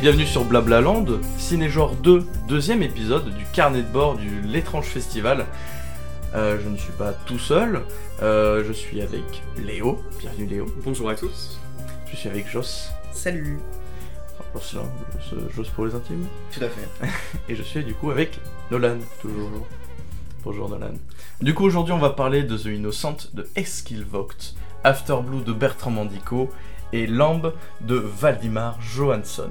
et bienvenue sur Blablaland, Cinégenre 2, deuxième épisode du carnet de bord du L'étrange festival. Euh, je ne suis pas tout seul, euh, je suis avec Léo, bienvenue Léo. Bonjour à tous. Je suis avec Joss, Salut. Joss, là, Joss- Joss pour les intimes. Tout à fait. Et je suis du coup avec Nolan, toujours. Bonjour Nolan. Du coup aujourd'hui on va parler de The Innocent de Eskilvogt, After Blue de Bertrand Mandico et Lamb de Valdimar Johansson.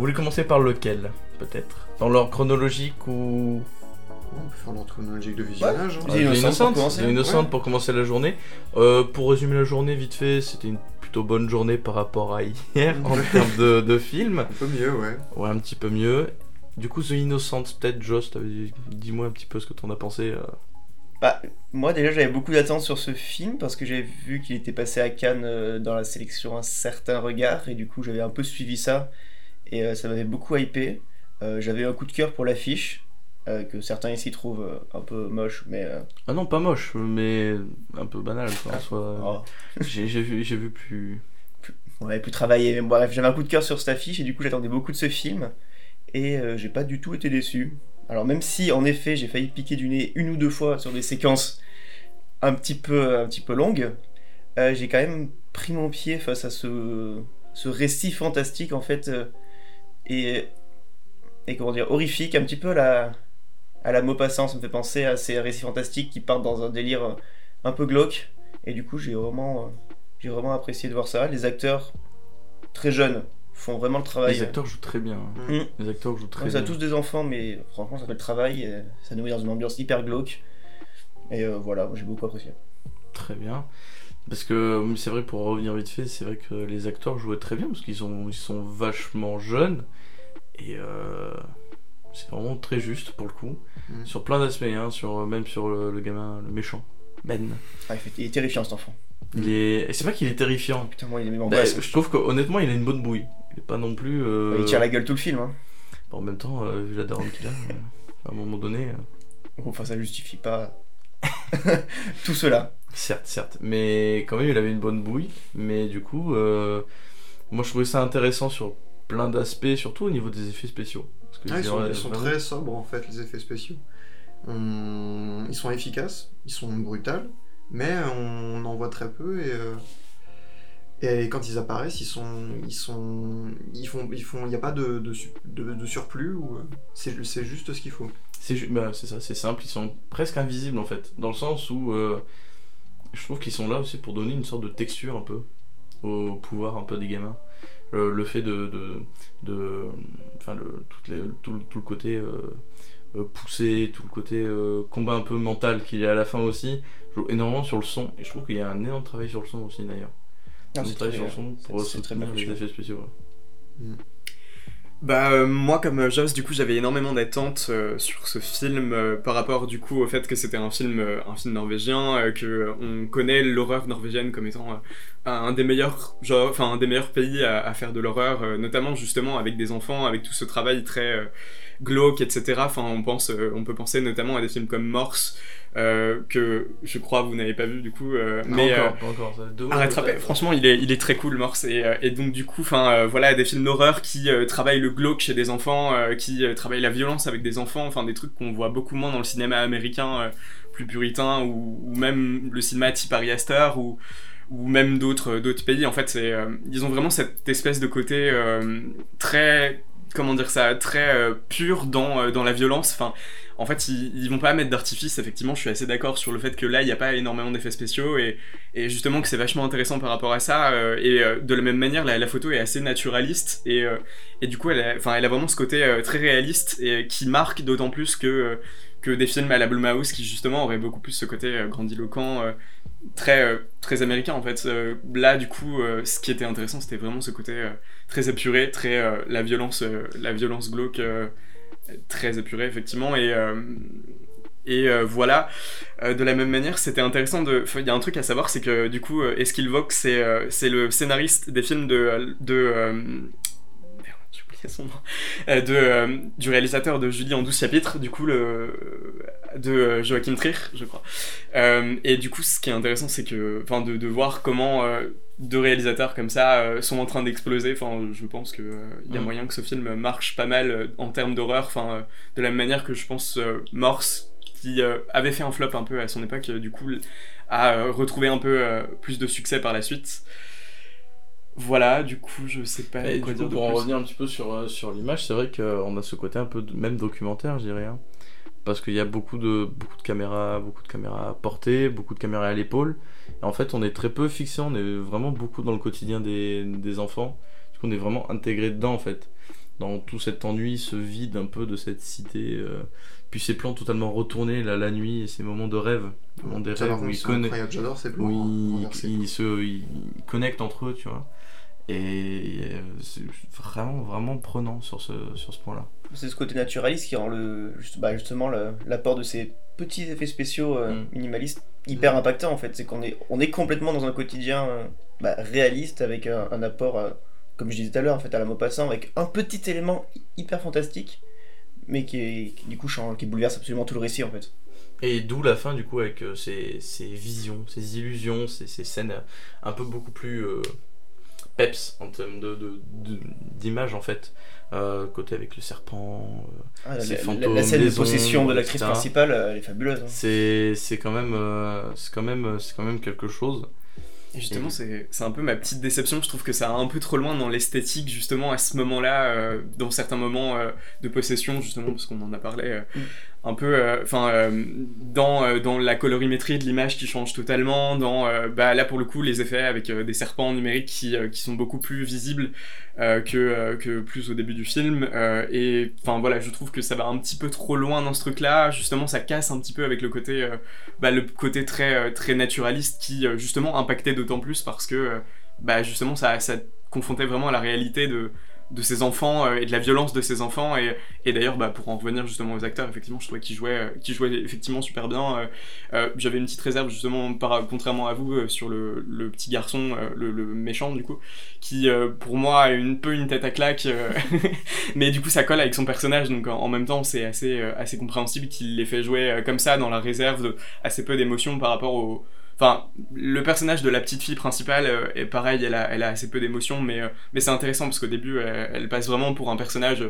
Vous voulez commencer par lequel peut-être? Dans l'ordre chronologique ou... On peut faire l'ordre chronologique de visionnage. hein. The Euh, Innocent pour commencer. The Innocent Ouais. pour commencer la journée. Euh, pour résumer la journée vite fait, c'était une plutôt bonne journée par rapport à hier en termes de, de film. Un peu mieux, ouais. Ouais, un petit peu mieux. Du coup, The Innocent, peut-être, Joss, dis-moi un petit peu ce que t'en as pensé. euh. Bah, moi déjà j'avais beaucoup d'attentes sur ce film parce que j'avais vu qu'il était passé à Cannes euh, dans la sélection Un certain regard et du coup j'avais un peu suivi ça et euh, ça m'avait beaucoup hypé. Euh, j'avais un coup de cœur pour l'affiche euh, que certains ici trouvent un peu moche mais Ah non, pas moche, mais un peu banal, quoi, en Ah. soi. oh, J'ai vu, vu plus... on avait pu travailler. Mais bref, j'avais un coup de cœur sur cette affiche et du coup j'attendais beaucoup de ce film et euh, j'ai pas du tout été déçu. Alors même si en effet j'ai failli piquer du nez une ou deux fois sur des séquences un petit peu, un petit peu longues, euh, j'ai quand même pris mon pied face à ce, ce récit fantastique en fait euh, et, et comment dire horrifique, un petit peu à la, à la Maupassant. Ça me fait penser à ces récits fantastiques qui partent dans un délire euh, un peu glauque et du coup j'ai vraiment, euh, j'ai vraiment apprécié de voir ça. Les acteurs très jeunes font vraiment le travail. Les acteurs jouent très bien. hein. Mm. Les acteurs jouent très On bien. a tous des enfants, mais franchement, ça fait le travail. et ça nous met dans une ambiance hyper glauque. Et euh, voilà, j'ai beaucoup apprécié. Très bien. Parce que c'est vrai, pour revenir vite fait, c'est vrai que les acteurs jouaient très bien, parce qu'ils sont, ils sont vachement jeunes. Et euh, c'est vraiment très juste, pour le coup. Mm. Sur plein d'aspects, hein, sur, même sur le, le gamin, le méchant. Ben. Ah, il, est terrifiant cet enfant. Il est... et C'est pas qu'il est terrifiant. Putain, moi, il est même en Bah, baisse. je trouve qu'honnêtement, il a une bonne bouille. Il est pas non plus. euh, Il tire la gueule tout le film. Hein. bon, en même temps, euh, vu la daronne qu'il a, euh, à un moment donné. euh, Enfin, ça justifie pas tout cela. Certes, certes. Mais quand même, il avait une bonne bouille. Mais du coup, euh, moi, je trouvais ça intéressant sur plein d'aspects, surtout au niveau des effets spéciaux. Parce que Ah, ils sont, vrai- ils sont vraiment- très sobres en fait, les effets spéciaux. On- Ils sont efficaces, ils sont brutals, mais on en voit très peu et, euh, et quand ils apparaissent, ils sont, ils sont, ils font, ils font, il n'y a pas de, de, su- de- de surplus ou euh, c'est c'est juste ce qu'il faut. C'est bah, c'est ça, c'est simple. Ils sont presque invisibles en fait. Dans le sens où euh, je trouve qu'ils sont là aussi pour donner une sorte de texture un peu au pouvoir un peu des gamins. Le fait de. de, de- enfin, le, toutes les- tout, le- tout le côté euh, euh, poussé, tout le côté euh, combat un peu mental qu'il y a à la fin aussi, joue énormément sur le son. Et je trouve qu'il y a un énorme travail sur le son aussi d'ailleurs. C'est très sur le son pour très bien les effets spéciaux. ouais. Bah euh, moi comme euh, Joss du coup j'avais énormément d'attentes euh, sur ce film euh, par rapport du coup au fait que c'était un film euh, un film norvégien euh, que on connaît l'horreur norvégienne comme étant un des meilleurs genre enfin un des meilleurs pays à, à faire de l'horreur notamment justement avec des enfants avec tout ce travail très euh, glauque etc enfin on pense euh, on peut penser notamment à des films comme Morse euh, que je crois vous n'avez pas vu du coup euh, Non, mais encore, euh, pas. Ça, franchement, il est, il est très cool, Morse. Et, et donc, du coup, enfin, voilà, des films d'horreur qui travaillent le glauque chez des enfants, qui travaillent la violence avec des enfants, enfin, des trucs qu'on voit beaucoup moins dans le cinéma américain plus puritain, ou, ou même le cinéma type Ari Aster, ou, ou même d'autres d'autres pays. En fait, c'est, ils ont vraiment cette espèce de côté très, comment dire ça, très euh, pur dans, euh, dans la violence. Enfin, en fait, ils, ils vont pas mettre d'artifice. Effectivement, je suis assez d'accord sur le fait que là, il n'y a pas énormément d'effets spéciaux et, justement que c'est vachement intéressant par rapport à ça. euh, et de la même manière, la, photo est assez naturaliste et, et du coup, elle a, elle a vraiment ce côté très réaliste et qui marque d'autant plus que, que des films à la Blumhouse qui justement auraient beaucoup plus ce côté euh, grandiloquent. euh, Très, euh, très américain en fait. Là, du coup, ce qui était intéressant, c'était vraiment ce côté très épuré, très la violence, la violence glauque, très épurée effectivement. Et, et voilà, de la même manière, c'était intéressant de. Il y a un truc à savoir, c'est que du coup, euh, Eskilvox, c'est euh, le scénariste des films de euh, merde, j'ai oublié son nom. Euh, de, euh, du réalisateur de Julie en 12 chapitres, du coup, le. de euh, Joachim Trier, je crois. Et du coup, ce qui est intéressant, c'est que, enfin, de, de voir comment deux réalisateurs comme ça euh, sont en train d'exploser. Enfin, je pense que euh, y a Mm. moyen que ce film marche pas mal euh, en termes d'horreur. Enfin, de la même manière que je pense Morse, qui avait fait un flop un peu à son époque, du coup, a retrouvé un peu plus de succès par la suite. Voilà, du coup, je sais pas Et quoi du dire coup, de pour en revenir un petit peu sur, euh, sur l'image, c'est vrai qu'on a ce côté un peu de- même documentaire, je dirais. hein. Parce qu'il y a beaucoup de, beaucoup de caméras, beaucoup de caméras à portée, beaucoup de caméras à l'épaule. Et en fait, on est très peu fixé, on est vraiment beaucoup dans le quotidien des, des enfants. Du coup, on est vraiment intégré dedans, en fait. Dans tout cet ennui, ce vide un peu de cette cité. euh, Puis ces plans totalement retournés, là, la nuit, et ces moments de rêve. Moments des rêves où ils. J'adore ces plans. où hein, ils, renversés. ils se ils connectent entre eux, tu vois. Et euh, c'est vraiment, vraiment prenant sur ce, sur ce point-là. C'est ce côté naturaliste qui rend le, juste- bah, justement le- l'apport de ces petits effets spéciaux euh, Mm. minimalistes hyper impactant en fait. C'est qu'on est, on est complètement dans un quotidien euh, bah, réaliste avec un, un apport, euh, comme je disais tout à l'heure, en fait, à la Maupassant, avec un petit élément hy- hyper fantastique, mais qui, est, qui, du coup change- qui bouleverse absolument tout le récit en fait. Et d'où la fin, du coup, avec euh, ces, ces visions, ces illusions, ces, ces scènes euh, un peu beaucoup plus euh, peps en termes de, de, de- d'image, en fait. Euh, côté avec le serpent. Ah, Ces la- fantômes, la scène de possession de l'actrice principale, elle est fabuleuse. hein. c'est, c'est, quand même, c'est, quand même, c'est quand même quelque chose. Et justement, c'est c'est un peu ma petite déception. Je trouve que ça va un peu trop loin dans l'esthétique, justement, à ce moment-là, euh, dans certains moments euh, de possession, justement, parce qu'on en a parlé. euh, Mm. Un peu, euh, enfin, euh, dans, euh, dans la colorimétrie de l'image qui change totalement, dans, bah, là pour le coup, les effets avec des serpents numériques qui, sont beaucoup plus visibles que, plus au début du film. et enfin voilà, je trouve que ça va un petit peu trop loin dans ce truc-là. Justement, ça casse un petit peu avec le côté bah, le côté très, très naturaliste qui justement impactait d'autant plus parce que bah, justement ça, ça confrontait vraiment à la réalité de, de ces enfants euh, et de la violence de ces enfants et, et d'ailleurs bah, pour en revenir justement aux acteurs effectivement je trouvais qu'ils jouaient, euh, qu'ils jouaient effectivement super bien euh, j'avais une petite réserve justement par, contrairement à vous sur le, le petit garçon le, le méchant du coup qui pour moi a une peu une tête à claque mais du coup ça colle avec son personnage donc en, même temps c'est assez, assez compréhensible qu'il les fait jouer comme ça dans la réserve de assez peu d'émotions par rapport au Enfin, le personnage de la petite fille principale euh, est pareil, elle a, assez peu d'émotions, mais, euh, mais c'est intéressant parce qu'au début, elle, passe vraiment pour un personnage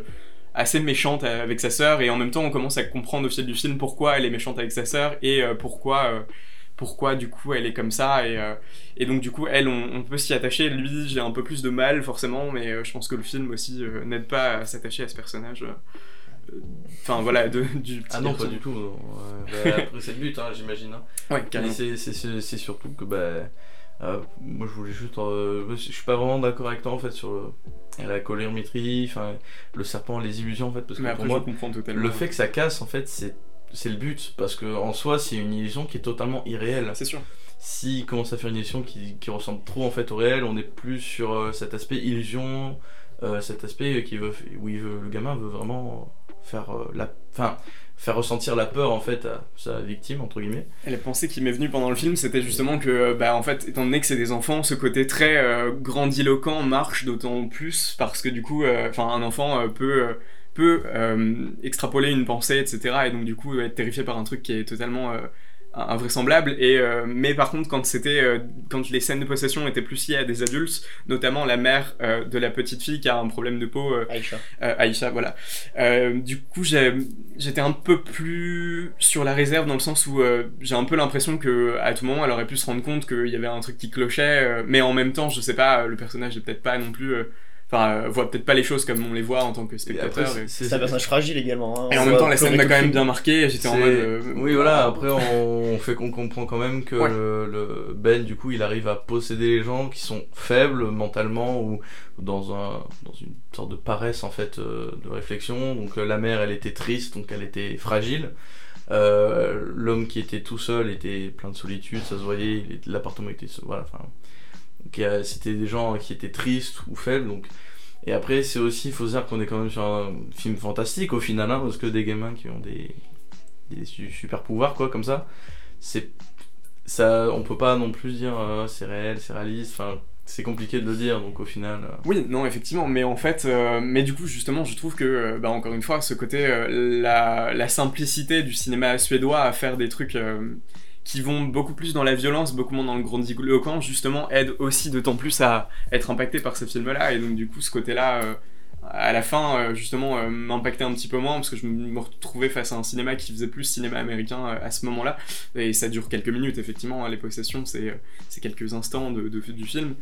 assez méchante avec sa sœur, et en même temps, on commence à comprendre au fil du film pourquoi elle est méchante avec sa sœur et euh, pourquoi, du coup elle est comme ça, et, donc du coup, elle, on, peut s'y attacher. Lui, j'ai un peu plus de mal forcément, mais je pense que le film aussi n'aide pas à s'attacher à ce personnage. Enfin voilà, de, du petit Ah non, pas du tout. non. Ouais, bah, après, c'est le but, hein, j'imagine. hein. Ouais, carrément. c'est, c'est, surtout que bah, euh, moi je voulais juste. euh, je suis pas vraiment d'accord avec toi en fait sur le- la colorimétrie, enfin le serpent, les illusions en fait, parce que Mais pour après, moi je comprends totalement. le fait que ça casse en fait c'est, c'est le but, parce que en soi c'est une illusion qui est totalement irréelle. C'est sûr. S'il commence à faire une illusion qui, qui ressemble trop en fait au réel, on est plus sur euh, cet aspect illusion, euh, cet aspect qui veut, où il veut, le gamin veut vraiment faire euh, la, enfin faire ressentir la peur en fait à sa victime entre guillemets. Et la pensée qui m'est venue pendant le film, c'était justement que, bah, en fait, étant donné que c'est des enfants, ce côté très euh, grandiloquent marche d'autant plus parce que du coup, euh, enfin, un enfant euh, peut euh, peut euh, extrapoler une pensée, etc. Et donc du coup, être terrifié par un truc qui est totalement euh, invraisemblable. Et euh, mais par contre, quand c'était euh, quand les scènes de possession étaient plus liées à des adultes, notamment la mère euh, de la petite fille qui a un problème de peau. euh, Aïcha. euh, Aïcha, voilà. Euh, du coup, j'ai- j'étais un peu plus sur la réserve dans le sens où euh, j'ai un peu l'impression que à tout moment, elle aurait pu se rendre compte qu'il y avait un truc qui clochait, euh, mais en même temps, je sais pas, le personnage est peut-être pas non plus, euh, enfin, euh, voit peut-être pas les choses comme on les voit en tant que spectateur. c'est- un personnage fragile également. hein. Et, On en même temps, la scène m'a quand même bien marqué. J'étais en mode. euh, Oui, voilà, après on, fait qu'on comprend quand même que Ouais. le, le- Ben, du coup, il arrive à posséder les gens qui sont faibles mentalement ou dans, un, dans une sorte de paresse en fait euh, de réflexion. Donc euh, la mère, elle était triste, donc elle était fragile. Euh, L'homme qui était tout seul était plein de solitude, ça se voyait, l'appartement était. Voilà, enfin. Donc, C'était des gens qui étaient tristes ou faibles, donc. Et après, c'est aussi, il faut se dire qu'on est quand même sur un film fantastique au final, hein, parce que des gamins qui ont des, des su- super pouvoirs quoi comme ça c'est ça on peut pas non plus dire euh, c'est réel c'est réaliste enfin c'est compliqué de le dire, donc au final. euh, Oui, non, effectivement, mais en fait, euh, mais du coup, justement, je trouve que, euh, bah, encore une fois, ce côté, la, la simplicité du cinéma suédois à faire des trucs qui vont beaucoup plus dans la violence, beaucoup moins dans le grandiloquent, justement, aide aussi d'autant plus à être impacté par ces films-là, et donc, du coup, ce côté-là, euh, à la fin, euh, justement, euh, m'impactait un petit peu moins, parce que je me retrouvais face à un cinéma qui faisait plus cinéma américain euh, à ce moment-là, et ça dure quelques minutes, effectivement, hein, les possessions, c'est quelques instants de, de- du film,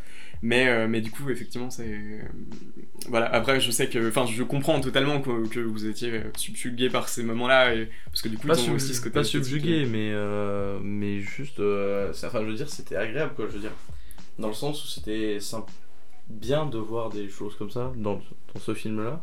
mais, mais du coup, effectivement, c'est. Voilà, après, je sais que. Enfin, je comprends totalement que, que vous étiez subjugué par ces moments-là, parce que du coup, pas, sub- aussi ce côté. pas subjugué, mais, euh, mais juste. euh, enfin, je veux dire, c'était agréable, quoi. Je veux dire, dans le sens où c'était simple, bien de voir des choses comme ça dans, dans ce film-là.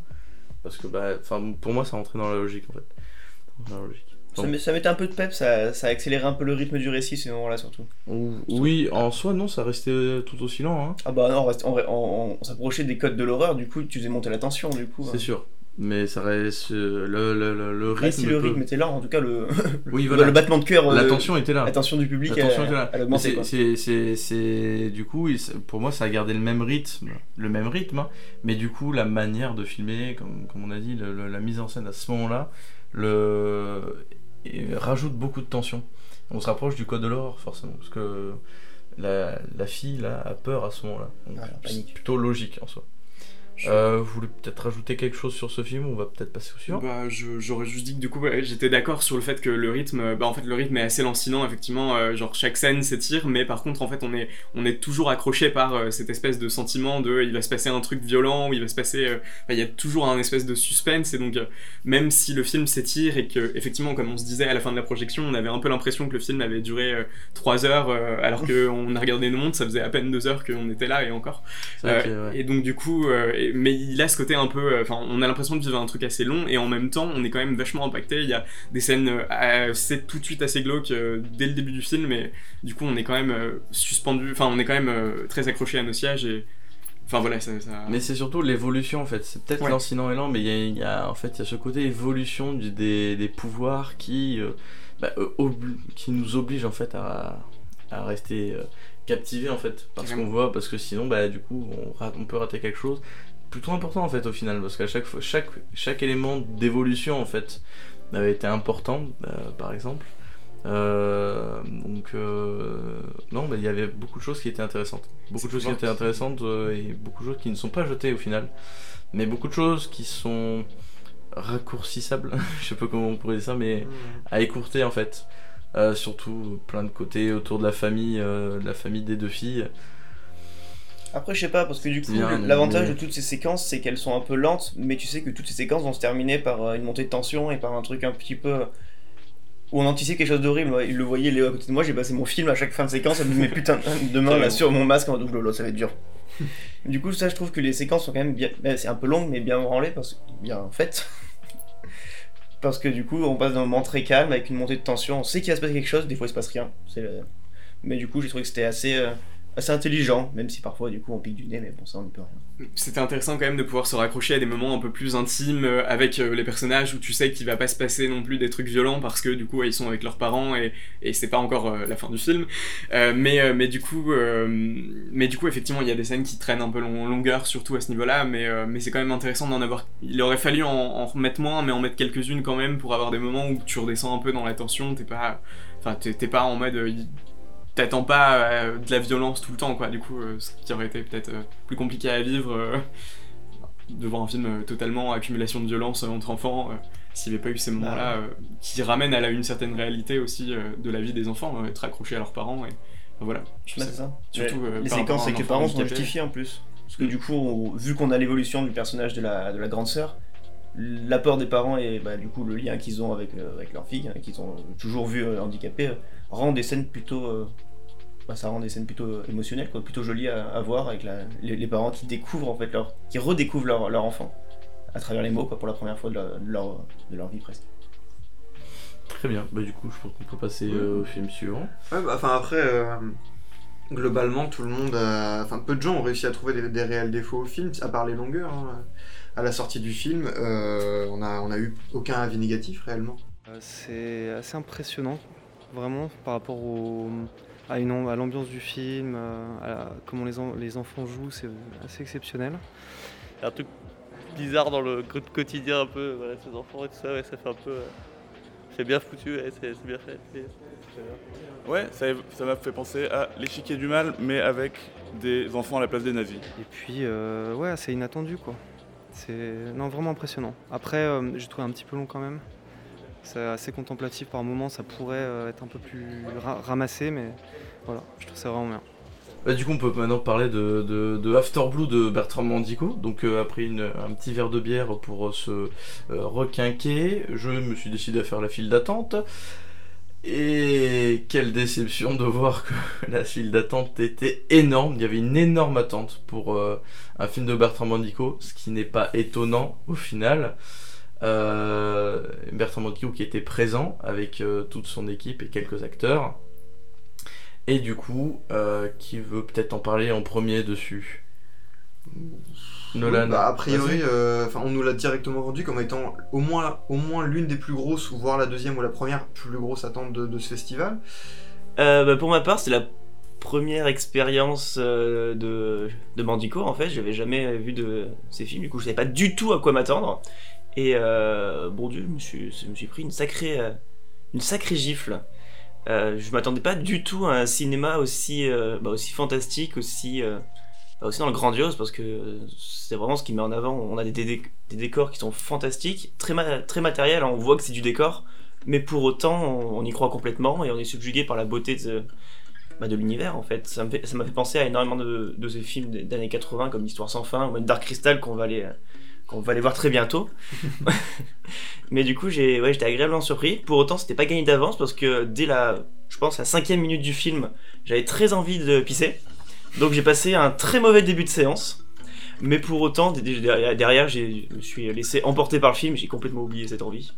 Parce que, bah, pour moi, ça rentrait dans la logique, en fait. Dans la logique. Ça, Donc- met- ça mettait un peu de pep, ça, ça accélérait un peu le rythme du récit ces moments-là surtout. Ou- Oui, en soi, non, ça restait tout aussi lent, hein. Ah bah non, on, reste- on, on- on s'approchait des codes de l'horreur, du coup tu faisais monter la tension du coup. C'est hein. sûr. Mais ça reste. euh, Le, le, le, le Bah, rythme. si le peut- rythme était là, en tout cas le, Oui, le- voilà. le battement de cœur, euh, L'attention était là. l'attention du public, L'attention elle, était là. elle Mais augmentait c'est- c'est, c'est, du coup, pour moi, ça a gardé le même rythme, le même rythme, hein. mais du coup, la manière de filmer, comme, comme on a dit, la mise en scène à ce moment-là, le et rajoute beaucoup de tension. On se rapproche du code de l'horreur, forcément, parce que la, la fille là a peur à ce moment-là. Donc, c'est panique. plutôt logique en soi. Euh, vous voulez peut-être rajouter quelque chose sur ce film ou on va peut-être passer au suivant Bah, j'aurais juste dit que du coup, ouais, j'étais d'accord sur le fait que le rythme, euh, bah en fait, le rythme est assez lancinant, effectivement. euh, genre chaque scène s'étire, mais par contre, en fait, on est, on est toujours accroché par euh, cette espèce de sentiment de, il va se passer un truc violent, ou il va se passer, il y a toujours un espèce de suspense, et donc même si le film s'étire et que, effectivement, comme on se disait à la fin de la projection, on avait un peu l'impression que le film avait duré 3 heures, alors qu'on a regardé nos montres, ça faisait à peine 2 heures qu'on était là et encore. Vrai ouais. Et donc du coup, et- mais il a ce côté un peu, euh, enfin, on a l'impression de vivre un truc assez long et en même temps, on est quand même vachement impacté. Il y a des scènes euh, assez, tout de suite assez glauques euh, dès le début du film, et du coup, on est quand même euh, suspendu, enfin, on est quand même euh, très accroché à nos sièges et, enfin voilà, ça. ça- Mais c'est surtout l'évolution en fait. C'est peut-être Ouais. lancinant et lent, mais il y a, il y a- en fait il y a ce côté évolution du- des, des pouvoirs qui, euh, bah, euh, qui nous oblige en fait à, à rester euh, captivés en fait parce qu'on voit parce que sinon bah du coup on, rate- on peut rater quelque chose plutôt important en fait au final parce qu'à chaque fois chaque chaque élément d'évolution en fait avait été important euh, par exemple. Euh, donc euh, non, mais il y avait beaucoup de choses qui étaient intéressantes. Beaucoup de choses qui étaient intéressantes et beaucoup de choses qui ne sont pas jetées au final. Mais beaucoup de choses qui sont raccourcissables, je sais pas comment on pourrait dire ça, mais à écourter en fait. Surtout plein de côtés autour de la famille, de la famille des deux filles. Après, je sais pas, parce que du coup, l'avantage de toutes ces séquences, c'est qu'elles sont un peu lentes, mais tu sais que toutes ces séquences vont se terminer par euh, une montée de tension et par un truc un petit peu. où on anticipait quelque chose d'horrible. Il le voyait, Léo à côté de moi, j'ai passé mon film à chaque fin de séquence, elle me dit, mais putain, demain là sur mon masque en double ça va être dur. du coup, ça, je trouve que les séquences sont quand même bien. ben, c'est un peu long, mais bien branlées, parce que. bien faites. parce que du coup, on passe d'un moment très calme avec une montée de tension, on sait qu'il va se passer quelque chose, des fois il se passe rien. Le- Mais du coup, j'ai trouvé que c'était assez. euh, assez intelligent, même si parfois du coup on pique du nez, mais bon ça on n'y peut rien. C'était intéressant quand même de pouvoir se raccrocher à des moments un peu plus intimes euh, avec euh, les personnages où tu sais qu'il va pas se passer non plus des trucs violents parce que du coup ils sont avec leurs parents et, et c'est pas encore euh, la fin du film. Mais, mais du coup, mais du coup effectivement il y a des scènes qui traînent un peu long- longueur surtout à ce niveau-là, mais, mais c'est quand même intéressant d'en avoir. Il aurait fallu en, en remettre moins, mais en mettre quelques-unes quand même pour avoir des moments où tu redescends un peu dans la tension. T'es pas, enfin t'es pas en mode t'attends pas euh, de la violence tout le temps, quoi. Du coup, euh, ce qui aurait été peut-être euh, plus compliqué à vivre euh, devant un film totalement accumulation de violence entre enfants, s'il n'y avait pas eu ces moments-là euh, qui ramènent à la, une certaine réalité aussi de la vie des enfants, être accrochés à leurs parents. Et enfin, voilà. Je Bah, c'est ça- surtout, les séquences avec les parents sont justifiées en plus. Parce que du coup, on- vu qu'on a l'évolution du personnage de la, de la grande sœur, l'apport des parents et bah, du coup le lien qu'ils ont avec, euh, avec leur fille, hein, qu'ils ont toujours vu euh, handicapée, euh, rend des scènes plutôt. Bah, ça rend des scènes plutôt émotionnelles, quoi, plutôt jolies à, à voir avec la- les, les parents qui découvrent en fait leur, qui redécouvrent leur, leur enfant à travers les mots quoi, pour la première fois de leur, de leur, de leur vie presque. Très bien, bah du coup je pense qu'on peut passer euh, au film suivant. Ouais, bah, enfin après, euh, globalement, tout le monde, a- enfin peu de gens ont réussi à trouver des, des réels défauts au film, à part les longueurs. hein. À la sortie du film, euh, on a, on a eu aucun avis négatif réellement. C'est assez impressionnant, vraiment, par rapport au, à, une, à l'ambiance du film, à comment les, les enfants jouent, c'est assez exceptionnel. un truc bizarre dans le quotidien un peu, voilà, ces enfants et tout ça, ça fait un peu... c'est bien foutu, c'est bien fait. Ouais, ça m'a fait penser à l'échiquier du mal, mais avec des enfants à la place des nazis. Et puis, euh, ouais, c'est inattendu quoi. C'est non, vraiment impressionnant. Après, euh, j'ai trouvé un petit peu long quand même. C'est assez contemplatif par moments, ça pourrait euh, être un peu plus ramassé, mais voilà, je trouve ça vraiment bien. Bah, du coup, on peut maintenant parler de, de, After Blue de Bertrand Mandico. Donc, après un petit verre de bière pour se requinquer, je me suis décidé à faire la file d'attente. Et quelle déception de voir que la file d'attente était énorme. Il y avait une énorme attente pour euh, un film de Bertrand Mandico, ce qui n'est pas étonnant au final. Euh, Bertrand Mandico qui était présent avec euh, toute son équipe et quelques acteurs. Et du coup, qui veut peut-être en parler en premier dessus Nolan. Bah, a priori, euh, on nous l'a directement vendu comme étant au moins, au moins l'une des plus grosses, ou voire la deuxième ou la première plus grosse attente de, ce festival. Euh, bah, pour ma part, c'est la première expérience euh, de, de Mandico en fait. J'avais jamais vu de ces films, du coup je savais pas du tout à quoi m'attendre. Et bon Dieu, je me suis, pris une sacrée, une sacrée gifle. je m'attendais pas du tout à un cinéma aussi, bah, aussi fantastique, aussi aussi dans le grandiose parce que c'est vraiment ce qui met en avant. On a des, décors qui sont fantastiques, très, très matériels, hein. on voit que c'est du décor, mais pour autant on, y croit complètement et on est subjugué par la beauté de, bah, l'univers en fait. Ça m'a fait, penser à énormément de, de ces films d'années 80 comme L'Histoire sans fin ou même Dark Crystal qu'on va aller qu'on va aller voir très bientôt. mais du coup, j'ai, ouais, j'étais agréablement surpris. Pour autant, c'était pas gagné d'avance parce que dès la, je pense, la cinquième minute du film, j'avais très envie de pisser. Donc j'ai passé un très mauvais début de séance. Mais pour autant, derrière, je me suis laissé emporter par le film, j'ai complètement oublié cette envie.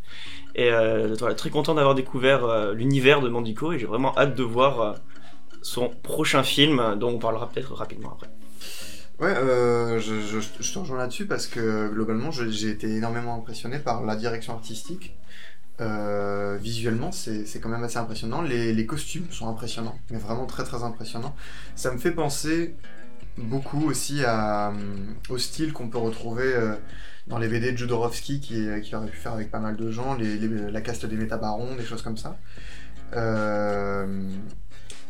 Et euh, voilà, très content d'avoir découvert euh, l'univers de Mandico et j'ai vraiment hâte de voir euh, son prochain film, dont on parlera peut-être rapidement après. Ouais, je, je, te rejoins là-dessus parce que globalement, j'ai été énormément impressionné par la direction artistique. Euh, visuellement, c'est quand même assez impressionnant. Les, costumes sont impressionnants, mais vraiment très très impressionnants. Ça me fait penser beaucoup aussi euh, au style qu'on peut retrouver euh, dans les BD de Jodorowsky qui, qui, aurait pu faire avec pas mal de gens, les, la caste des métabarons, des choses comme ça.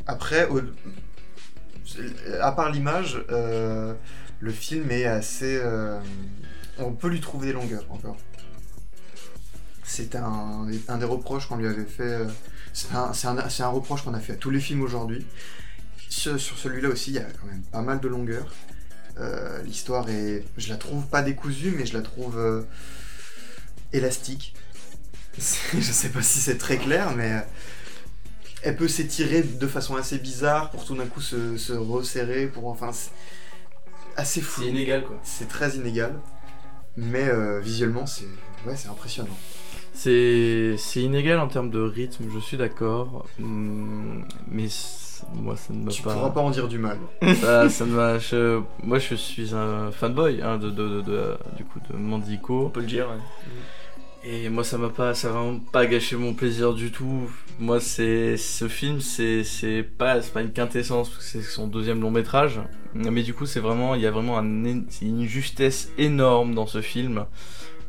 après, à part l'image, le film est assez... on peut lui trouver des longueurs encore. C'est un, des reproches qu'on lui avait fait. Euh, c'est un, reproche qu'on a fait à tous les films aujourd'hui. Sur, celui-là aussi, il y a quand même pas mal de longueur. Euh, l'histoire est. Je la trouve pas décousue, mais je la trouve euh, élastique. je sais pas si c'est très clair, mais elle peut s'étirer de façon assez bizarre pour tout d'un coup se, resserrer. Pour enfin. assez fou. C'est inégal quoi. C'est très inégal. Mais visuellement, c'est ouais, impressionnant. C'est inégal en termes de rythme, je suis d'accord, mm, mais moi ça ne m'a pas. Tu pourras pas en dire du mal. Ça, ça Moi je suis un fanboy hein, de, de, de, du coup de Mandico. On peut le dire. Et moi ça m'a pas, ça vraiment pas gâché mon plaisir du tout. Moi c'est ce film, c'est pas, pas une quintessence parce que c'est son deuxième long métrage, mais du coup c'est vraiment, il y a vraiment un, une justesse énorme dans ce film.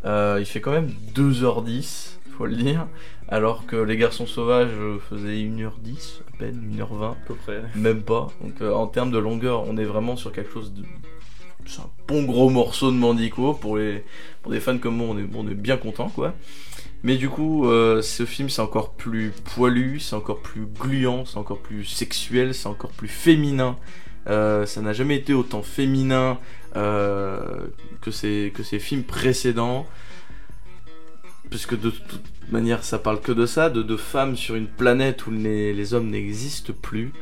Euh, il fait quand même 2h10, faut le dire, alors que Les Garçons Sauvages faisaient 1h10, à peine, 1h20. À peu près. Même pas. Donc euh, en termes de longueur, on est vraiment sur quelque chose de. C'est un bon gros morceau de Mandico. Pour, les, pour des fans comme moi, on est, on est bien content quoi. Mais du coup, euh, ce film c'est encore plus poilu, c'est encore plus gluant, c'est encore plus sexuel, c'est encore plus féminin. ça n'a jamais été autant féminin, euh, que, ces, que ces films précédents. Puisque de toute manière, ça parle que de ça, de, de femmes sur une planète où les, les hommes n'existent plus.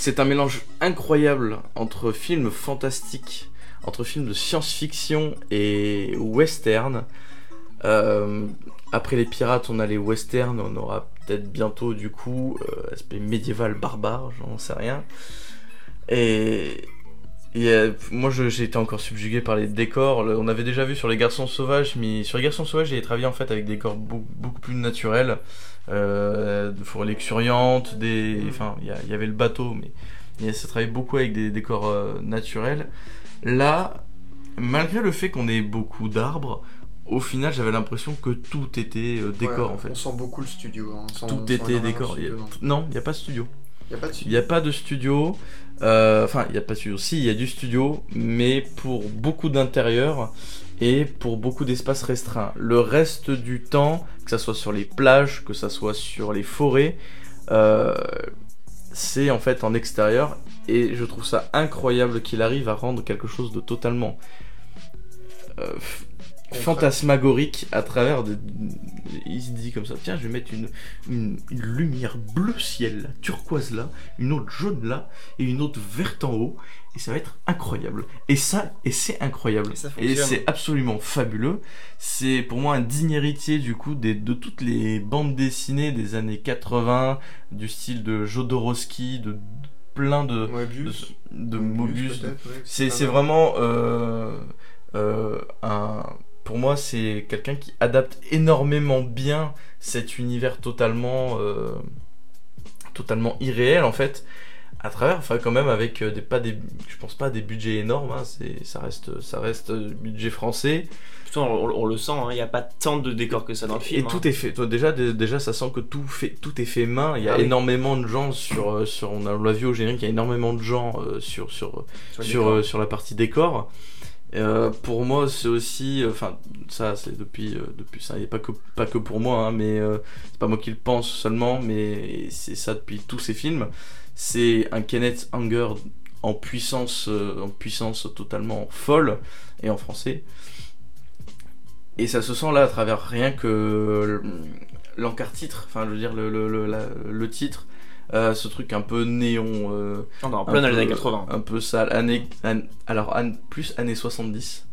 C'est un mélange incroyable entre films fantastiques, entre films de science-fiction et western. Euh, après les pirates, on a les westerns, on aura peut-être bientôt du coup euh, aspect médiéval barbare, j'en sais rien. Et Et euh, moi, j'ai été encore subjugué par les décors. Le- On avait déjà vu sur les Garçons Sauvages, mais sur les Garçons Sauvages, j'ai travaillé en fait avec des décors beaucoup, beaucoup plus naturels, euh, de forêts luxuriantes, des, enfin, il y, avait le bateau, mais il ça travaillait beaucoup avec des décors euh, naturels. Là, malgré le fait qu'on ait beaucoup d'arbres, au final, j'avais l'impression que tout était décor Ouais, en fait. On sent beaucoup le studio. hein. On sent- on Tout était décor. a- studio, Non, il n'y a pas de studio. Il n'y a pas de studio. euh, Enfin, il n'y a pas de studio. Si, il y a du studio, mais pour beaucoup d'intérieur et pour beaucoup d'espaces restreints. Le reste du temps, que ça soit sur les plages, que ça soit sur les forêts, euh, c'est en fait en extérieur. Et je trouve ça incroyable qu'il arrive à rendre quelque chose de totalement euh, fantasmagorique à travers de... il se dit comme ça tiens je vais mettre une, une, une lumière bleu ciel là, turquoise là une autre jaune là et une autre verte en haut et ça va être incroyable. Et ça et c'est incroyable. Et c'est absolument fabuleux. C'est pour moi un digne héritier du coup des, de toutes les bandes dessinées des années 80 du style de Jodorowsky de, de plein de de, de Mobius de- ouais, c'est vraiment euh, euh, un. Pour moi, c'est quelqu'un qui adapte énormément bien cet univers totalement, euh, totalement irréel en fait, à travers, enfin quand même avec euh, des pas des, je pense pas des budgets énormes, hein, c'est, ça reste, ça reste euh, budget français. Putain, on, on le sent, hein, il n'y a pas tant de décors que ça dans le film. Et hein. tout est fait. Déjà, dé- déjà, ça sent que tout fait, tout est fait main. Il y a Ah oui. énormément de gens sur, sur, on l'a vu au générique, il y a énormément de gens sur, sur, Sur sur, sur la partie décor. Euh, pour moi, c'est aussi, euh, enfin, ça, c'est depuis, euh, depuis ça, et pas que, pas que pour moi, hein, mais c'est pas moi qui le pense seulement, mais c'est ça depuis tous ces films. C'est un Kenneth Anger en puissance, en puissance totalement folle, et en français. Et ça se sent là à travers rien que l'encart titre, enfin, je veux dire, le, le, le titre, euh, ce truc un peu néon. euh, On est en un plein dans les peu- années 80. Un peu sale. Année, an- alors, an- plus années 70.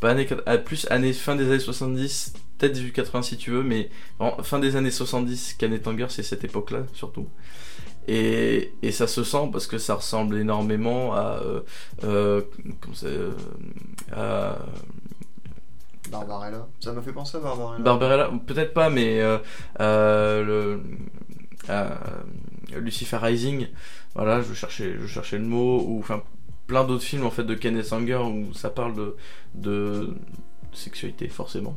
Pas années, ah, plus années, fin des années 70, peut-être 1880 si tu veux, mais fin des années 70, Canet Anger, c'est cette époque-là, surtout. Et, et ça se sent parce que ça ressemble énormément à. euh, euh, comment c'est, euh, à Barbarella. Ça m'a fait penser à Barbarella. Barbarella, peut-être pas, mais euh, euh, le, euh, Lucifer Rising, voilà, je cherchais, je cherchais le mot, ou enfin plein d'autres films en fait de Kenneth Anger où ça parle de, de sexualité forcément.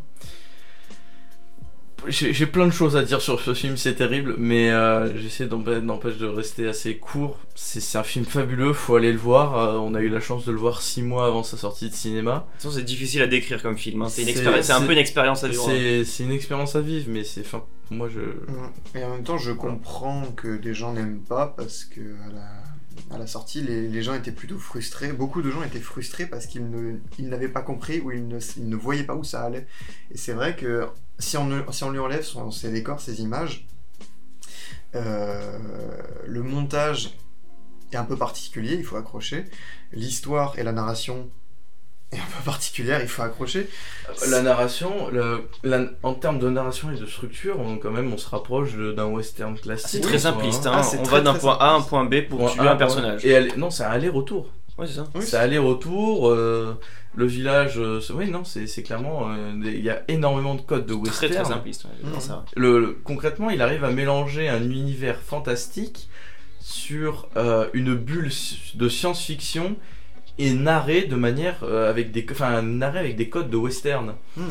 J'ai plein de choses à dire sur ce film, c'est terrible, mais euh, j'essaie d'empê- n'empêche de rester assez court. C'est un film fabuleux, faut aller le voir. Euh, on a eu la chance de le voir six mois avant sa sortie de cinéma. De toute façon, c'est difficile à décrire comme film. hein. C'est un peu une expérience à vivre. hein. C'est une expérience à vivre, mais c'est, moi je. Et en même temps, je comprends que des gens n'aiment pas parce que à la, à la sortie, les, les gens étaient plutôt frustrés. Beaucoup de gens étaient frustrés parce qu'ils ne, ils n'avaient pas compris ou ils ne, ils ne voyaient pas où ça allait. Et c'est vrai que si on, si on lui enlève son, ses décors, ses images, euh, le montage est un peu particulier, il faut accrocher. L'histoire et la narration est un peu particulière, il faut accrocher. La narration, le- la- en termes de narration et de structure, on, quand même, on se rapproche d'un western classique. C'est très simpliste. hein. hein. Ah, c'est on très, va d'un très point A à un simpliste. point B pour Point tuer A, un personnage. Et non, c'est un aller-retour. Ouais, c'est ça. Oui, c'est aller-retour. euh, le village, euh, oui, non, c'est clairement. euh, Il y a énormément de codes de Très western. très simpliste. ouais, Mhm. pense ça. Le, le- concrètement, il arrive à mélanger un univers fantastique sur euh, une bulle de science-fiction et narré de manière euh, avec des, enfin narré avec des codes de western. Mhm.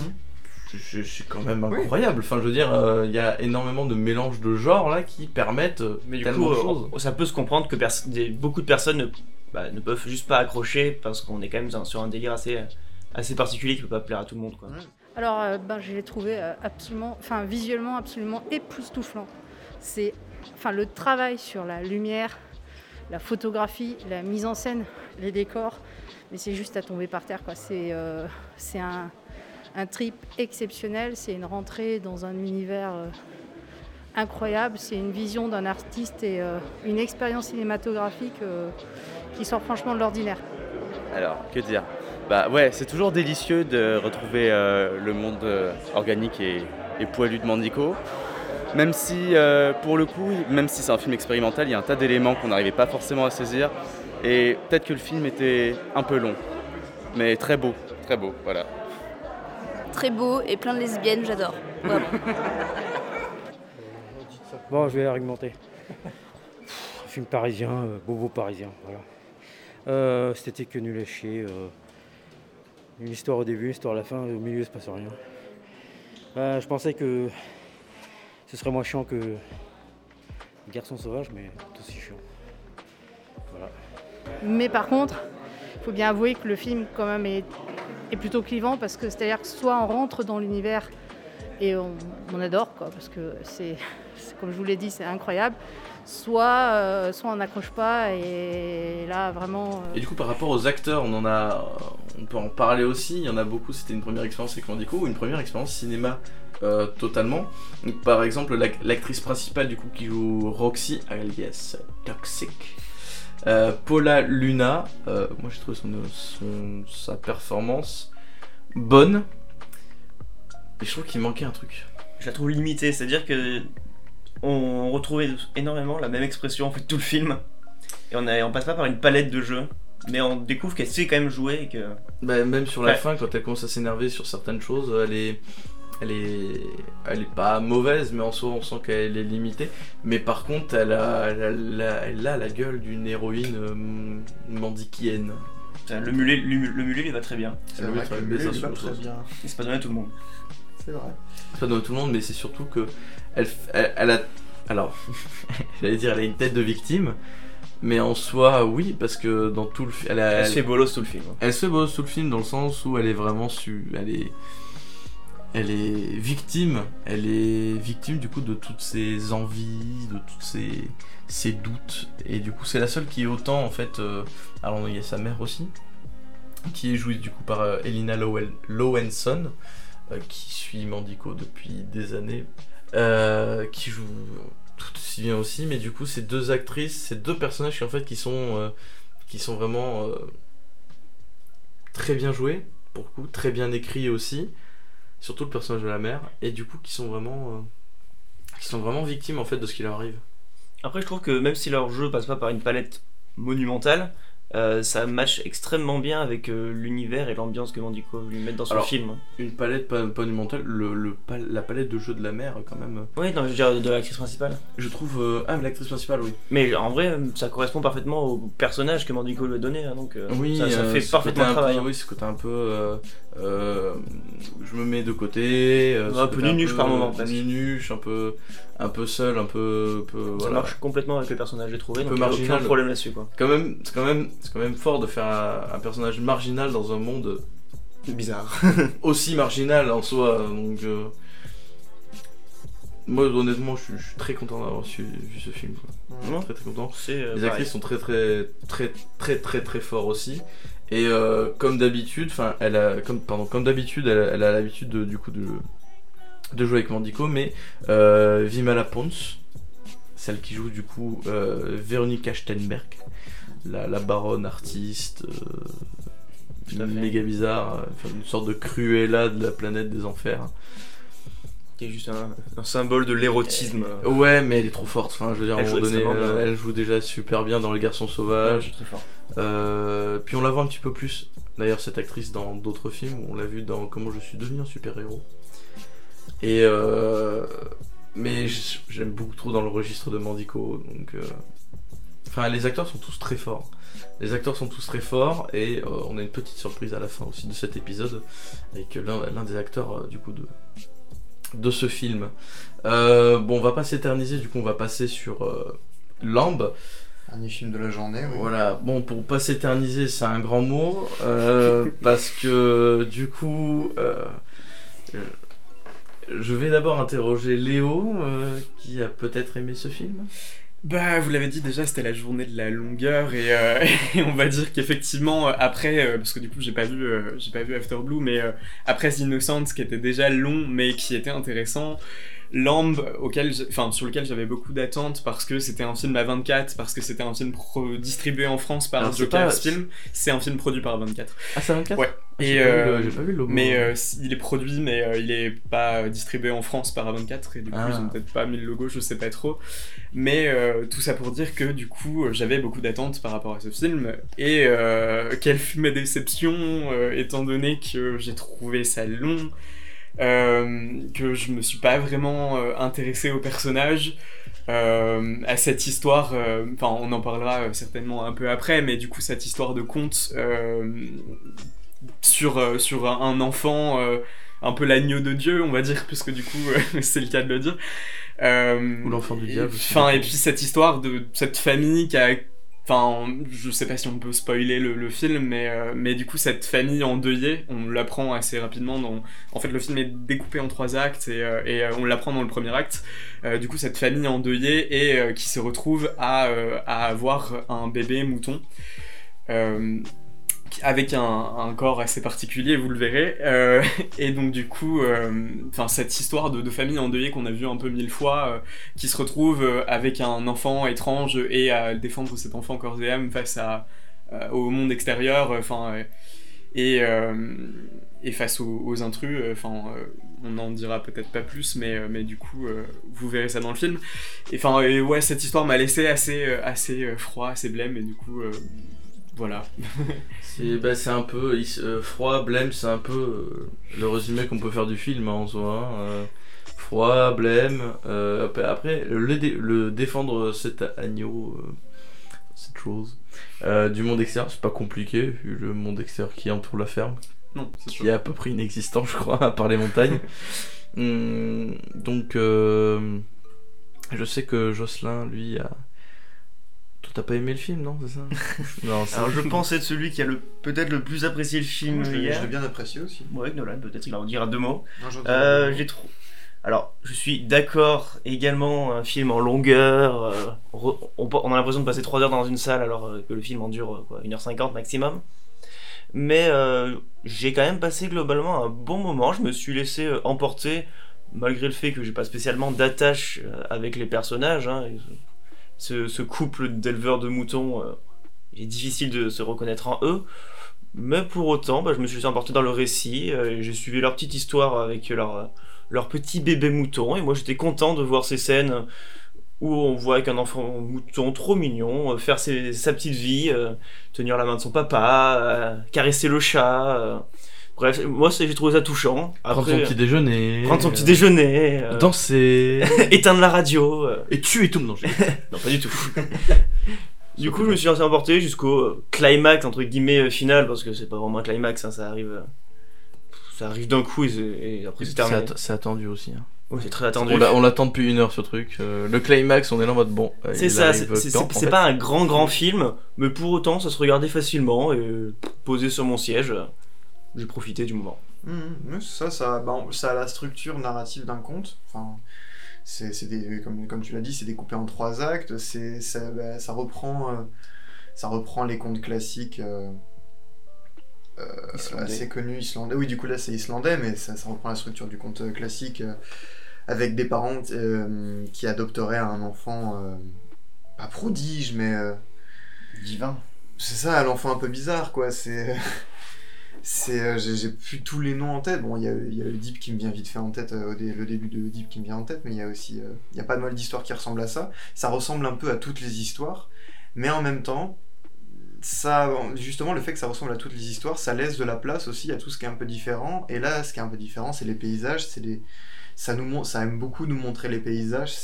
C'est- quand même Oui. incroyable. Enfin, je veux dire, euh, il y a énormément de mélanges de genres là qui permettent euh, Mais du tellement coup, de choses. ça peut se comprendre que des- beaucoup de personnes ne, bah, ne peuvent juste pas accrocher parce qu'on est quand même sur un délire assez, assez particulier qui peut pas plaire à tout le monde. Quoi. Alors, euh, ben, je l'ai trouvé euh, absolument, enfin visuellement absolument époustouflant. C'est, enfin, le travail sur la lumière, la photographie, la mise en scène, les décors, mais c'est juste à tomber par terre. C'est, euh, un, trip exceptionnel. C'est une rentrée dans un univers euh, incroyable. C'est une vision d'un artiste et euh, une expérience cinématographique qui sort franchement de l'ordinaire. Alors, que dire? Bah ouais, c'est toujours délicieux de retrouver le monde organique et, et poilu de Mandico. Même si, euh, pour le coup, même si c'est un film expérimental, il y a un tas d'éléments qu'on n'arrivait pas forcément à saisir. Et peut-être que le film était un peu long, mais très beau, très beau, voilà. Très beau et plein de lesbiennes, j'adore. Bon, je vais argumenter. Pff, film parisien, euh, bobo parisien, voilà. Euh, C'était que nul à chier. euh, une histoire au début, une histoire à la fin, au milieu il se passe rien. Euh, je pensais que ce serait moins chiant que Garçon sauvage, mais tout aussi chiant. Voilà. Mais par contre, il faut bien avouer que le film quand même est, est plutôt clivant parce que c'est-à-dire que soit on rentre dans l'univers et on, on adore quoi, parce que c'est, c'est- comme je vous l'ai dit, c'est incroyable. Soit, euh, soit on n'accroche pas et là vraiment. euh, Et du coup, par rapport aux acteurs, on en a, on peut en parler aussi. Il y en a beaucoup. C'était une première expérience avec Mandico ou une première expérience cinéma euh, totalement. Donc, par exemple, l'ac- l'actrice principale du coup qui joue Roxy, alias Toxic, euh, Paula Luna. euh, moi, j'ai trouvé son, son- sa performance bonne. Et je trouve qu'il manquait un truc. Je la trouve limitée, c'est-à-dire que on retrouvait énormément la même expression en fait tout le film. Et on, a, on passe pas par une palette de jeux, mais on découvre qu'elle sait quand même jouer et que. Bah, même sur la Ouais. fin, quand elle commence à s'énerver sur certaines choses, elle est, elle est, elle est pas mauvaise, mais en soi, on sent qu'elle est limitée. Mais par contre, elle a, elle a, la- elle a la gueule d'une héroïne euh, Le mulet, le, le mulet lui va très bien. C'est Le vrai mulet, que le mais mulet ça, lui va très bien. Et C'est pas donné à tout le monde. C'est vrai. C'est pas dans tout le monde, mais c'est surtout que elle, elle, elle a, alors, j'allais dire, elle a une tête de victime. Mais en soi, oui, parce que dans tout le film, elle, se fait bolos tout le film. Elle se fait bolos tout le film dans le sens où elle est vraiment su, elle est, elle est victime, elle est victime du coup de toutes ses envies, de toutes ses, doutes, et du coup c'est la seule qui est autant en fait. euh, alors il y a sa mère aussi, qui est jouée du coup par euh, Elina Lowenson, euh, qui suit Mandico depuis des années, euh, qui joue tout aussi bien aussi, mais du coup ces deux actrices, ces deux personnages qui en fait qui sont, qui sont vraiment très bien joués pour coup, très bien écrits aussi, surtout le personnage de la mère, et du coup qui sont vraiment, euh, qui sont vraiment victimes en fait de ce qui leur arrive. Après, je trouve que même si leur jeu passe pas par une palette monumentale, euh, ça match extrêmement bien avec euh, l'univers et l'ambiance que Mandico lui met dans son Alors, film. Une palette pas, pas monumentale, le, le pal- la palette de jeu de la mère quand même. euh, Oui, non, je veux dire de l'actrice principale. Je trouve. euh, ah, mais l'actrice principale, oui. Mais en vrai, ça correspond parfaitement au personnage que Mandico lui a donné, hein, donc Oui, ça, ça fait parfaitement le travail. peu- hein. Oui, ce côté un peu. je me mets de côté. Un peu nunuche par moment. Nunuche, un peu, un peu seul, un peu. peu Ça voilà. marche complètement avec le personnage, j'ai trouvé, Un donc peu il y a marginal. aucun problème là-dessus. quoi. Quand même, c'est quand même, c'est quand même fort de faire un, un personnage marginal dans un monde Bizarre. aussi marginal en soi. Donc, euh, moi, honnêtement, je suis, je suis très content d'avoir su- vu ce film. quoi. Très très content. C'est euh, Les pareil. actrices sont très très très très très très forts aussi. Et euh, comme d'habitude, enfin, elle a comme pardon, comme d'habitude, elle, elle a l'habitude de, du coup de de jouer avec Mandico, mais euh, Vimala Pons, celle qui joue du coup euh, Véronica Steinberg, la, la baronne artiste, euh, méga bizarre, euh, une sorte de Cruella de la planète des enfers. Qui est juste un, un symbole de l'érotisme. Ouais, mais elle est trop forte. Enfin, je veux dire, Elle joue donné, euh, elle joue déjà super bien dans Les Garçons Sauvages. très fort. Euh, puis on la voit un petit peu plus. D'ailleurs, cette actrice dans d'autres films, on l'a vu dans Comment je suis devenu un super-héros. Et euh, mais j'aime beaucoup trop dans le registre de Mandico. Donc, euh, enfin, les acteurs sont tous très forts. Les acteurs sont tous très forts et euh, on a une petite surprise à la fin aussi de cet épisode avec l'un des acteurs euh, du coup de de ce film. Bon, on va pas s'éterniser, du coup, on va passer sur Lamb. Dernier film de la journée, oui. Voilà, bon, pour pas s'éterniser, c'est un grand mot, parce que du coup, je vais d'abord interroger Léo, euh, qui a peut-être aimé ce film. Bah, vous l'avez dit déjà, c'était la journée de la longueur et, euh, on va dire qu'effectivement euh, après, parce que du coup j'ai pas vu, j'ai pas vu After Blue, mais après The Innocents qui était déjà long mais qui était intéressant, Lamb, auquel, enfin, sur lequel j'avais beaucoup d'attentes parce que c'était un film à 24, parce que c'était un film distribué en France par c'est Joker Film. C'est un film produit par 24. Ah, c'est 24 Ouais. J'ai Et, pas vu euh, pas vu le logo. Mais euh, s- il est produit, mais euh, il est pas euh, distribué en France par A24, et du coup, Ah. ils ont peut-être pas mis le logo, je sais pas trop. Mais euh, tout ça pour dire que du coup, euh, j'avais beaucoup d'attentes par rapport à ce film. Et euh, quelle fut ma déception, euh, étant donné que j'ai trouvé ça long, euh, que je me suis pas vraiment euh, intéressé au personnage. euh, à cette histoire, euh, enfin on en parlera euh, certainement un peu après, mais du coup cette histoire de conte euh, sur, euh, sur un, enfant, euh, un peu l'agneau de Dieu, on va dire, puisque du coup euh, c'est le cas de le dire. Euh, Ou l'enfant du diable Enfin, et puis cette histoire de cette famille qui a. Enfin, je sais pas si on peut spoiler le, film, mais, euh, mais du coup, cette famille endeuillée, on l'apprend assez rapidement. Dans... En fait, le film est découpé en trois actes et, euh, et, euh, on l'apprend dans le premier acte. Du coup, cette famille endeuillée et qui se retrouve à, à avoir un bébé mouton. Avec un, corps assez particulier, vous le verrez. Euh, et donc du coup, euh, cette histoire de, de famille endeuillée qu'on a vu un peu mille fois, euh, qui se retrouve avec un enfant étrange et à défendre cet enfant corps et âme face au monde extérieur, enfin et, face aux, intrus. Enfin, on n'en dira peut-être pas plus, mais mais du coup, vous verrez ça dans le film. Et enfin, ouais, cette histoire m'a laissé assez assez froid, assez blême, et du coup. Voilà. C'est bah, c'est un peu il- euh, froid, blême, c'est un peu euh, le résumé qu'on peut faire du film hein, en soi. hein, euh, froid, blême. euh, après, après, le, dé- le défendre cet agneau, euh, cette chose euh, du monde extérieur, c'est pas compliqué vu le monde extérieur qui entoure la ferme. Non, c'est qui sûr. est à peu près inexistant, je crois, à part les montagnes. Hum, donc, euh, je sais que Jocelyn, lui, a. T'as pas aimé le film, non C'est ça Non, c'est- Alors je pense être celui qui a le peut-être le plus apprécié le film Moi, je l'ai- hier. je l'ai bien apprécié aussi. Ouais, Nolan, peut-être il en dira deux mots. Non, j'en dirai Euh, deux mots. j'ai trop. Alors, je suis d'accord également, un film en longueur. euh, re- on, on a l'impression de passer 3 heures dans une salle alors euh, que le film en dure euh, quoi, 1h50 maximum. Mais euh, j'ai quand même passé globalement un bon moment. Je me suis laissé euh, emporter, malgré le fait que j'ai pas spécialement d'attache euh, avec les personnages. hein. Et ce, couple d'éleveurs de moutons, euh, il est difficile de se reconnaître en eux. Mais pour autant, bah, je me suis emporter dans le récit. euh, j'ai suivi leur petite histoire avec leur, euh, leur petit bébé mouton. Et moi, j'étais content de voir ces scènes où on voit qu'un enfant mouton trop mignon euh, faire sa petite vie, tenir la main de son papa, caresser le chat. Euh. Bref, moi j'ai trouvé ça touchant. Prendre son petit déjeuner. Prendre son petit euh, déjeuner. euh, Danser. éteindre la radio. euh. Et tuer tout le monde. non, pas du tout. du coup, je me suis laissé emporter jusqu'au euh, climax, entre guillemets, euh, final, parce que c'est pas vraiment un climax, hein, ça arrive. euh, Ça arrive d'un coup et, après c'est terminé. c'est attendu aussi. hein. Oui, c'est très attendu. On l'a- on l'attend depuis une heure ce truc. Euh, le climax, on est là en mode bon. euh, C'est ça, c'est pas un grand grand film, mais pour autant ça se regardait facilement et euh, posé sur mon siège, euh, j'ai profité du moment. Ouais, ça, ça, bah, ça a la structure narrative d'un conte. Enfin, c'est, c'est des, comme, comme tu l'as dit, c'est découpé en trois actes. C'est, ça, bah, ça reprend, euh, ça reprend les contes classiques euh, euh, assez connus islandais. Oui, du coup là c'est islandais, mais ça, ça reprend la structure du conte classique euh, avec des parents euh, qui adopteraient un enfant euh, pas prodige, mais euh, divin. C'est ça, l'enfant un peu bizarre, quoi. C'est. C'est, euh, j'ai, j'ai plus tous les noms en tête. Bon, il y a, y a Deep qui me vient vite fait en tête, euh, le début de Deep qui me vient en tête, mais il y a aussi, euh, il y a pas mal d'histoires qui ressemblent à ça. Ça ressemble un peu à toutes les histoires, mais en même temps, ça, justement, le fait que ça ressemble à toutes les histoires, ça laisse de la place aussi à tout ce qui est un peu différent. Et là, ce qui est un peu différent, c'est les paysages. C'est ça nous, ça aime beaucoup nous montrer les paysages.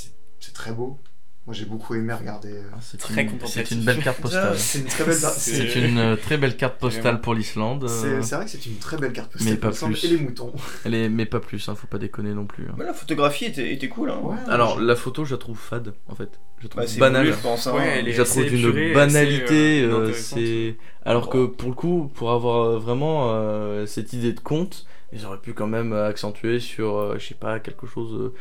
C'est très beau. Moi, j'ai beaucoup aimé regarder. euh, C'est une- C'est une belle carte postale. C'est une très belle C'est une euh, très belle carte postale pour l'Islande. C'est euh, c'est vrai que c'est une très belle carte postale. Mais pas plus. Et les moutons. Elle est- mais pas plus, hein, faut pas déconner non plus. hein. la photographie était, était cool. Hein. Alors la photo, je la trouve fade en fait. Je la trouve Bah, c'est banale. voulu, je pense, hein. Ouais, elle est je la trouve d'une banalité. assez, euh, euh, alors que pour le coup, pour avoir vraiment euh, cette idée de conte, ils auraient pu quand même euh, accentuer sur, euh, je sais pas, quelque chose euh,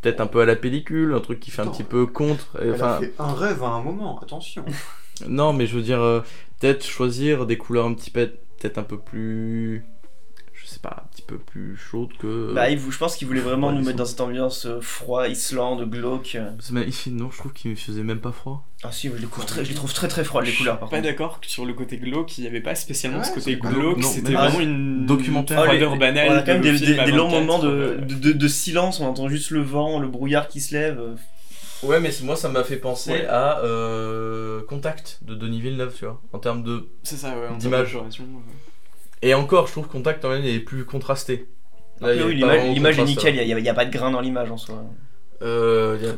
peut-être un peu à la pellicule, un truc qui fait un petit peu contre. et, Elle Enfin, a fait un rêve à un moment, attention. non, mais je veux dire, euh, peut-être choisir des couleurs un petit peu, peut-être un peu plus. C'est pas un petit peu plus chaude que. Bah, il je pense qu'il voulait vraiment Ouais, nous mettre dans cette ambiance euh, froid, Islande, glauque. C'est magnifique, non, je trouve qu'il faisait même pas froid. Ah si, je les, trouve très, je les trouve très très froides les couleurs par Pas contre. d'accord que sur le côté glauque, il n'y avait pas spécialement Ouais, ce côté pas glauque, c'était mais- vraiment une documentaire. Ah, les- banale. On a quand même de des, des- longs 24, moments de, euh, de, de- de silence, on entend juste le vent, le brouillard qui se lève. euh. Ouais, mais moi ça m'a fait penser Ouais. à euh, Contact de Denis Villeneuve, tu vois, en termes de. C'est ça, ouais, en termes d'image. Et encore, je trouve Contact quand même est plus contrasté. Là, Après, il y a oui, l'image est nickel, il n'y a, pas de grain dans l'image en soi. Euh, y a-.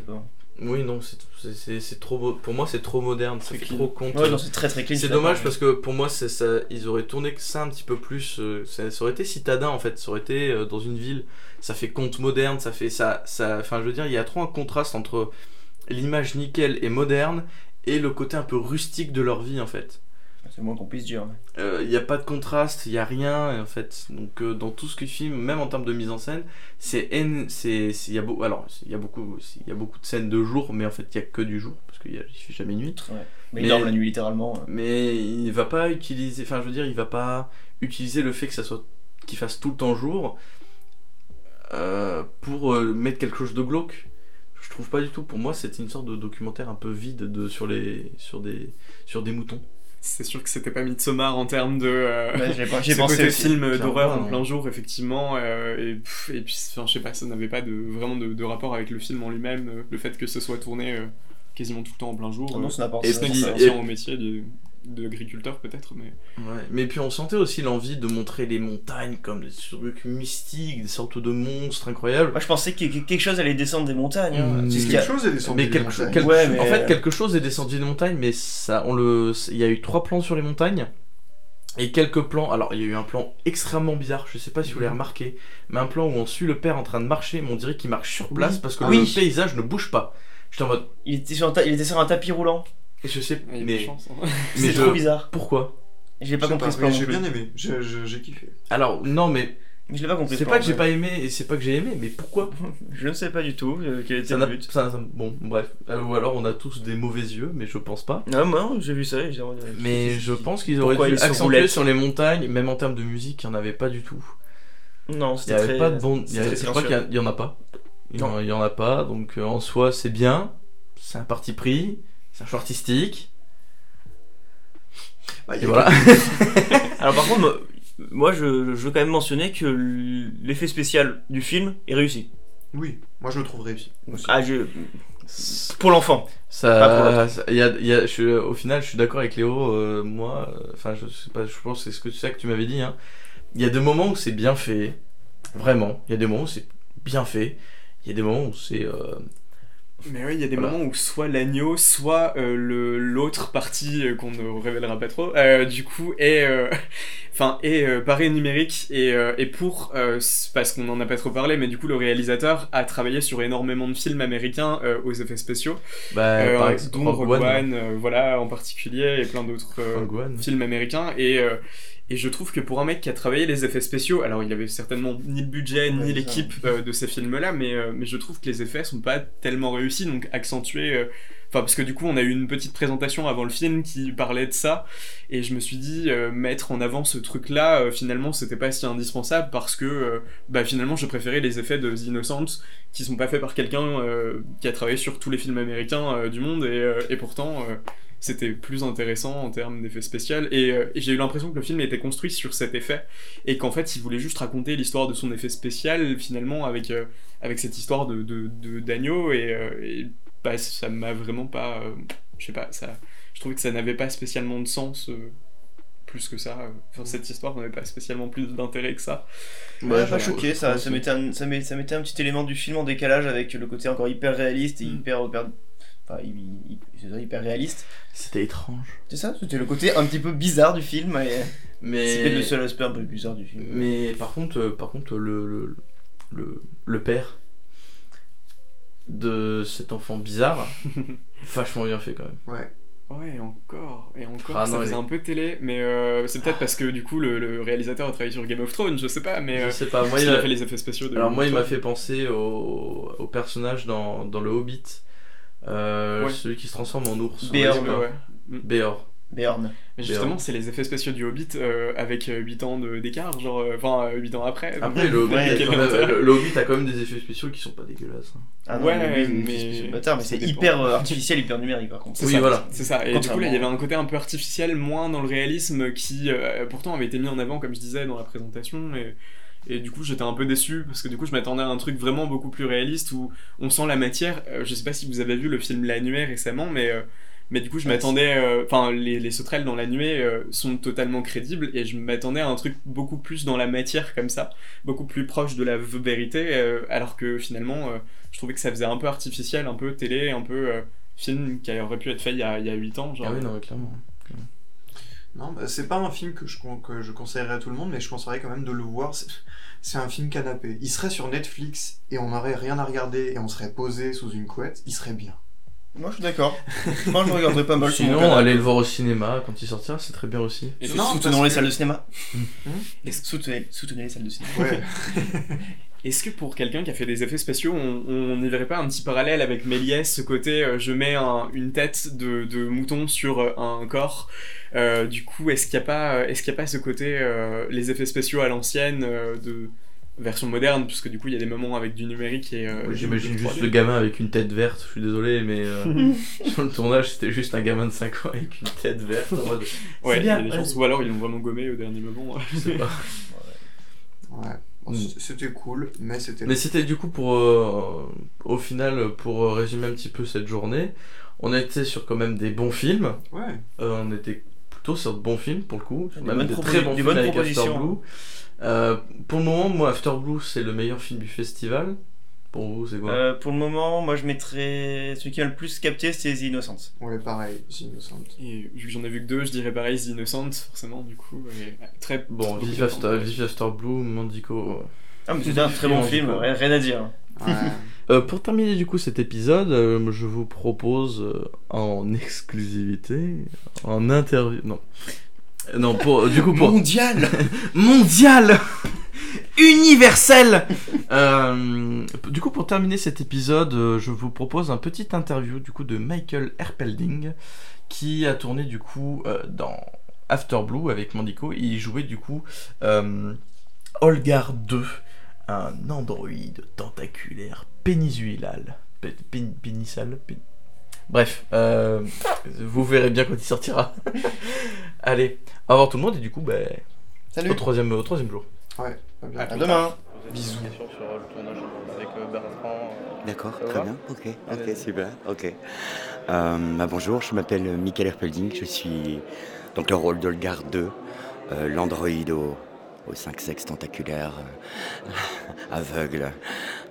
Oui, non, c'est- trop beau. Pour moi, c'est trop moderne, C'est trop compte. Ouais, c'est très très clean. C'est dommage parce que pour moi, ça, ils auraient tourné que ça un petit peu plus. euh, ça, ça aurait été citadin en fait. Ça aurait été euh, dans une ville. Ça fait conte moderne. Ça fait ça. ça Enfin, je veux dire, il y a trop un contraste entre l'image nickel et moderne et le côté un peu rustique de leur vie en fait. C'est le moins qu'on puisse dire. Euh, Il n'y a pas de contraste, il n'y a rien en fait. Donc euh, dans tout ce qu'il filme, même en termes de mise en scène, c'est c'est c'est- il y a beau, alors il y a beaucoup il y a beaucoup de scènes de jour, mais en fait il y a que du jour parce qu'il il fait jamais nuit. Ouais. Mais, Mais- il dort la nuit littéralement. ouais. Mais il va pas utiliser, enfin je veux dire, il va pas utiliser le fait que ça soit qu'il fasse tout le temps jour euh, pour euh, mettre quelque chose de glauque. Je trouve pas du tout. Pour moi, c'était une sorte de documentaire un peu vide de sur les sur des sur des moutons. C'est sûr que c'était pas Midsommar en termes de. euh, Ouais, j'y ai pas- j'y ai ce pensé côté aussi. film d'horreur en plein jour, effectivement. euh, et, pff, et puis, enfin, je sais pas, ça n'avait pas de, vraiment de, de rapport avec le film en lui-même. euh, le fait que ce soit tourné euh, quasiment tout le temps en plein jour. Ah non, ça Et ça, et- au métier de- d'agriculteur, peut-être, mais. Ouais. Mais puis on sentait aussi l'envie de montrer les montagnes comme des trucs mystiques, des sortes de monstres incroyables. Moi je pensais que que quelque chose allait descendre des montagnes. hein. Mmh. A- Quelque chose est descendu Mais des quelque, montagnes. quelque- Ouais, mais- en fait, quelque chose est descendu des montagnes, mais ça, on le, il y a eu trois plans sur les montagnes et quelques plans. Alors, il y a eu un plan extrêmement bizarre. Je sais pas si vous l'avez remarqué, mais un plan où on suit le père en train de marcher, mais on dirait qu'il marche sur place Oui. parce que Ah le oui. paysage ne bouge pas. J'étais en mode, Il était, sur un ta- il était sur un tapis roulant. Je sais, mais, chance. hein. C'est trop bizarre. pourquoi? J'ai pas compris J'ai bien aimé, J'ai- kiffé. Alors, non, mais Je l'ai pas compris. ce c'est pas que j'ai pas aimé et c'est pas que j'ai aimé, mais pourquoi? Je ne sais pas du tout euh, quel était ça le but. ça- ça- Bon, bref. Euh, ou alors on a tous des mauvais yeux, mais je pense pas. Non, moi j'ai vu ça et j'ai Mais je pense qu'ils auraient Pourquoi dû accentuer sur les montagnes, même en termes de musique, il n'y en avait pas du tout. Non, Il c'était n'y avait très. pas de bon. il y avait- Je crois qu'il y y en a pas. Il y en, Non. il y en a pas, donc euh, en soi c'est bien. C'est un parti pris. C'est un choix artistique. Bah, Et voilà. Alors par contre, moi, moi, je, je veux quand même mentionner que l'effet spécial du film est réussi. Oui, moi je le trouve réussi. Ah, je... Pour l'enfant. Ça, ça- il y a, il y a- je au final, je suis d'accord avec Léo. euh, moi, enfin, je sais pas, je pense que c'est ce que c'est ça que tu m'avais dit. hein. Il y a des moments où c'est bien fait, vraiment. Il y a des moments où c'est bien fait. Il y a des moments où c'est. euh, Mais oui, il y a des Voilà. moments où soit l'agneau, soit euh, le l'autre partie euh, qu'on ne révélera pas trop, euh, du coup, est, enfin, est paré numérique et, et pour, parce qu'on en a pas trop parlé, mais du coup, le réalisateur a travaillé sur énormément de films américains aux effets spéciaux, bah, par exemple, dont Rogue One. One, voilà, en particulier, et plein d'autres films américains. Et, et je trouve que pour un mec qui a travaillé les effets spéciaux, alors il avait certainement ni le budget ni l'équipe euh, de ces films-là, mais, euh, mais je trouve que les effets sont pas tellement réussis, donc accentués. euh, Enfin, parce que du coup, on a eu une petite présentation avant le film qui parlait de ça, et je me suis dit, mettre en avant ce truc-là, finalement, c'était pas si indispensable parce que, bah, finalement, je préférais les effets de The Innocents qui sont pas faits par quelqu'un qui a travaillé sur tous les films américains du monde, et, et pourtant, euh, c'était plus intéressant en termes d'effets spéciaux. Et, euh, et j'ai eu l'impression que le film était construit sur cet effet, et qu'en fait, il voulait juste raconter l'histoire de son effet spécial, finalement, avec, euh, avec cette histoire de, de, de- d'agneau, et, euh, et bah, ça m'a vraiment pas. euh, je sais pas, ça, je trouvais que ça n'avait pas spécialement de sens. euh, plus que ça, enfin, cette histoire n'avait pas spécialement plus d'intérêt que ça. Ouais, pas choqué, ça, ça, mettait un, ça, met- ça mettait un petit élément du film en décalage avec le côté encore hyper réaliste et Mm. hyper, hyper, enfin, hy- c'est ça, hyper réaliste. C'était étrange. C'est ça, c'était le côté un petit peu bizarre du film. Et... Mais peut-être le seul aspect un peu bizarre du film. Mais par contre, euh, par contre le, le, le, le père de cet enfant bizarre, vachement bien fait quand même. Ouais. Ouais, encore, et encore, Ah ça non, faisait mais- un peu télé, mais euh, c'est peut-être parce que du coup le, le réalisateur a travaillé sur Game of Thrones, je sais pas, mais Je euh, sais pas, moi il a- a fait les effets spéciaux de Alors moi il m'a fait penser au, au personnage dans, dans le Hobbit, euh, Ouais. celui qui se transforme en ours. Béor. Ouais, Ouais, ouais. Béor. Béorn. Mais justement, c'est les effets spéciaux du Hobbit euh, avec 8 ans d'écart, genre, euh, enfin 8 ans après. Après, le, Ouais, Hobbit, quel le- le- le Hobbit a quand même des effets spéciaux qui sont pas dégueulasses. hein. Ah non, Ouais, mais, mais- mais, c'est bâtard, mais ça c'est dépend. hyper euh, artificiel, hyper numérique par contre. C'est Oui, ça, voilà. C'est ça. Et du coup, là, il y avait un côté un peu artificiel, moins dans le réalisme, qui euh, pourtant avait été mis en avant, comme je disais, dans la présentation. Et, et du coup, j'étais un peu déçu, parce que du coup, je m'attendais à un truc vraiment beaucoup plus réaliste, où on sent la matière. Euh, je sais pas si vous avez vu le film La Nuée récemment, mais... euh, mais du coup, je Ouais, m'attendais. euh, Enfin, les, les sauterelles dans la nuée sont totalement crédibles et je m'attendais à un truc beaucoup plus dans la matière comme ça, beaucoup plus proche de la vérité, alors que finalement, je trouvais que ça faisait un peu artificiel, un peu télé, un peu film qui aurait pu être fait il y a, il y a 8 ans. Genre. Ah oui, non, clairement. Non, bah, c'est pas un film que je, que je conseillerais à tout le monde, mais je conseillerais quand même de le voir. C'est- un film canapé. Il serait sur Netflix et on n'aurait rien à regarder et on serait posé sous une couette, il serait bien. Moi je suis d'accord. Moi je regarderai pas mal Sinon, allez le voir au cinéma quand il sortira, c'est très bien aussi. Et Sou- non, soutenons les que- salles de cinéma. Hmm Soutenez, soutenez les salles de cinéma. Ouais. Est-ce que pour quelqu'un qui a fait des effets spéciaux, on on n'y verrait pas un petit parallèle avec Méliès, ce côté euh, je mets un- une tête de, de mouton sur euh, un corps Euh, Du coup, est-ce qu'il n'y a, pas, est-ce qu'il y a pas ce côté euh, les effets spéciaux à l'ancienne euh, de version moderne, puisque du coup il y a des moments avec du numérique et. euh, J'imagine juste 3D. le gamin avec une tête verte, je suis désolé, mais euh, sur le tournage c'était juste un gamin de 5 ans avec une tête verte. En mode, Ouais, il y a des ouais. chances, ou alors ils l'ont vraiment gommé au dernier moment. Je sais pas. Ouais. C'était cool, mais c'était. Mais c'était du coup pour, euh, au final, pour euh, résumer un petit peu cette journée, on était sur quand même des bons films. Ouais. Euh, on était plutôt sur de bons films pour le coup, Des même des très bons des films avec. After Blue. Euh, pour le moment, moi, After Blue, c'est le meilleur film du festival. Pour vous, c'est quoi Euh, pour le moment, moi je mettrais. Celui qui m'a le plus capté, c'est The Innocent. Ouais, pareil, c'est innocent. Et vu que j'en ai vu que deux, je dirais pareil, The Innocent, forcément, du coup. et, très Bon, Vive After, After Blue, Mandico. Ah, mais c'est un très bon film, rien, rien à dire. Ouais. Euh, pour terminer du coup cet épisode, euh, je vous propose euh, en exclusivité, en interview, non, Euh, non pour du coup pour Mondial mondial, universel. Euh, du coup pour terminer cet épisode, euh, je vous propose un petit interview du coup de Michael Erpelding qui a tourné du coup euh, dans After Blue avec Mandico. Il jouait du coup euh, Olgar 2, un androïde tentaculaire pénisuilal. Pé- pén- pénissal pén- Bref, euh, vous verrez bien quand il sortira. Allez, au revoir tout le monde et du coup, ben, Salut au, troisième, au troisième jour. Ouais, bien. À demain Bisous. Sur le tournage avec euh, Bertrand. euh, D'accord, très bien. Ok, ok, super. Ok. Euh, bah, bonjour, je m'appelle Michael Erpelding. Je suis donc le rôle d'Olgar 2, euh, l'androïde au, aux cinq sexes tentaculaires, euh, aveugle,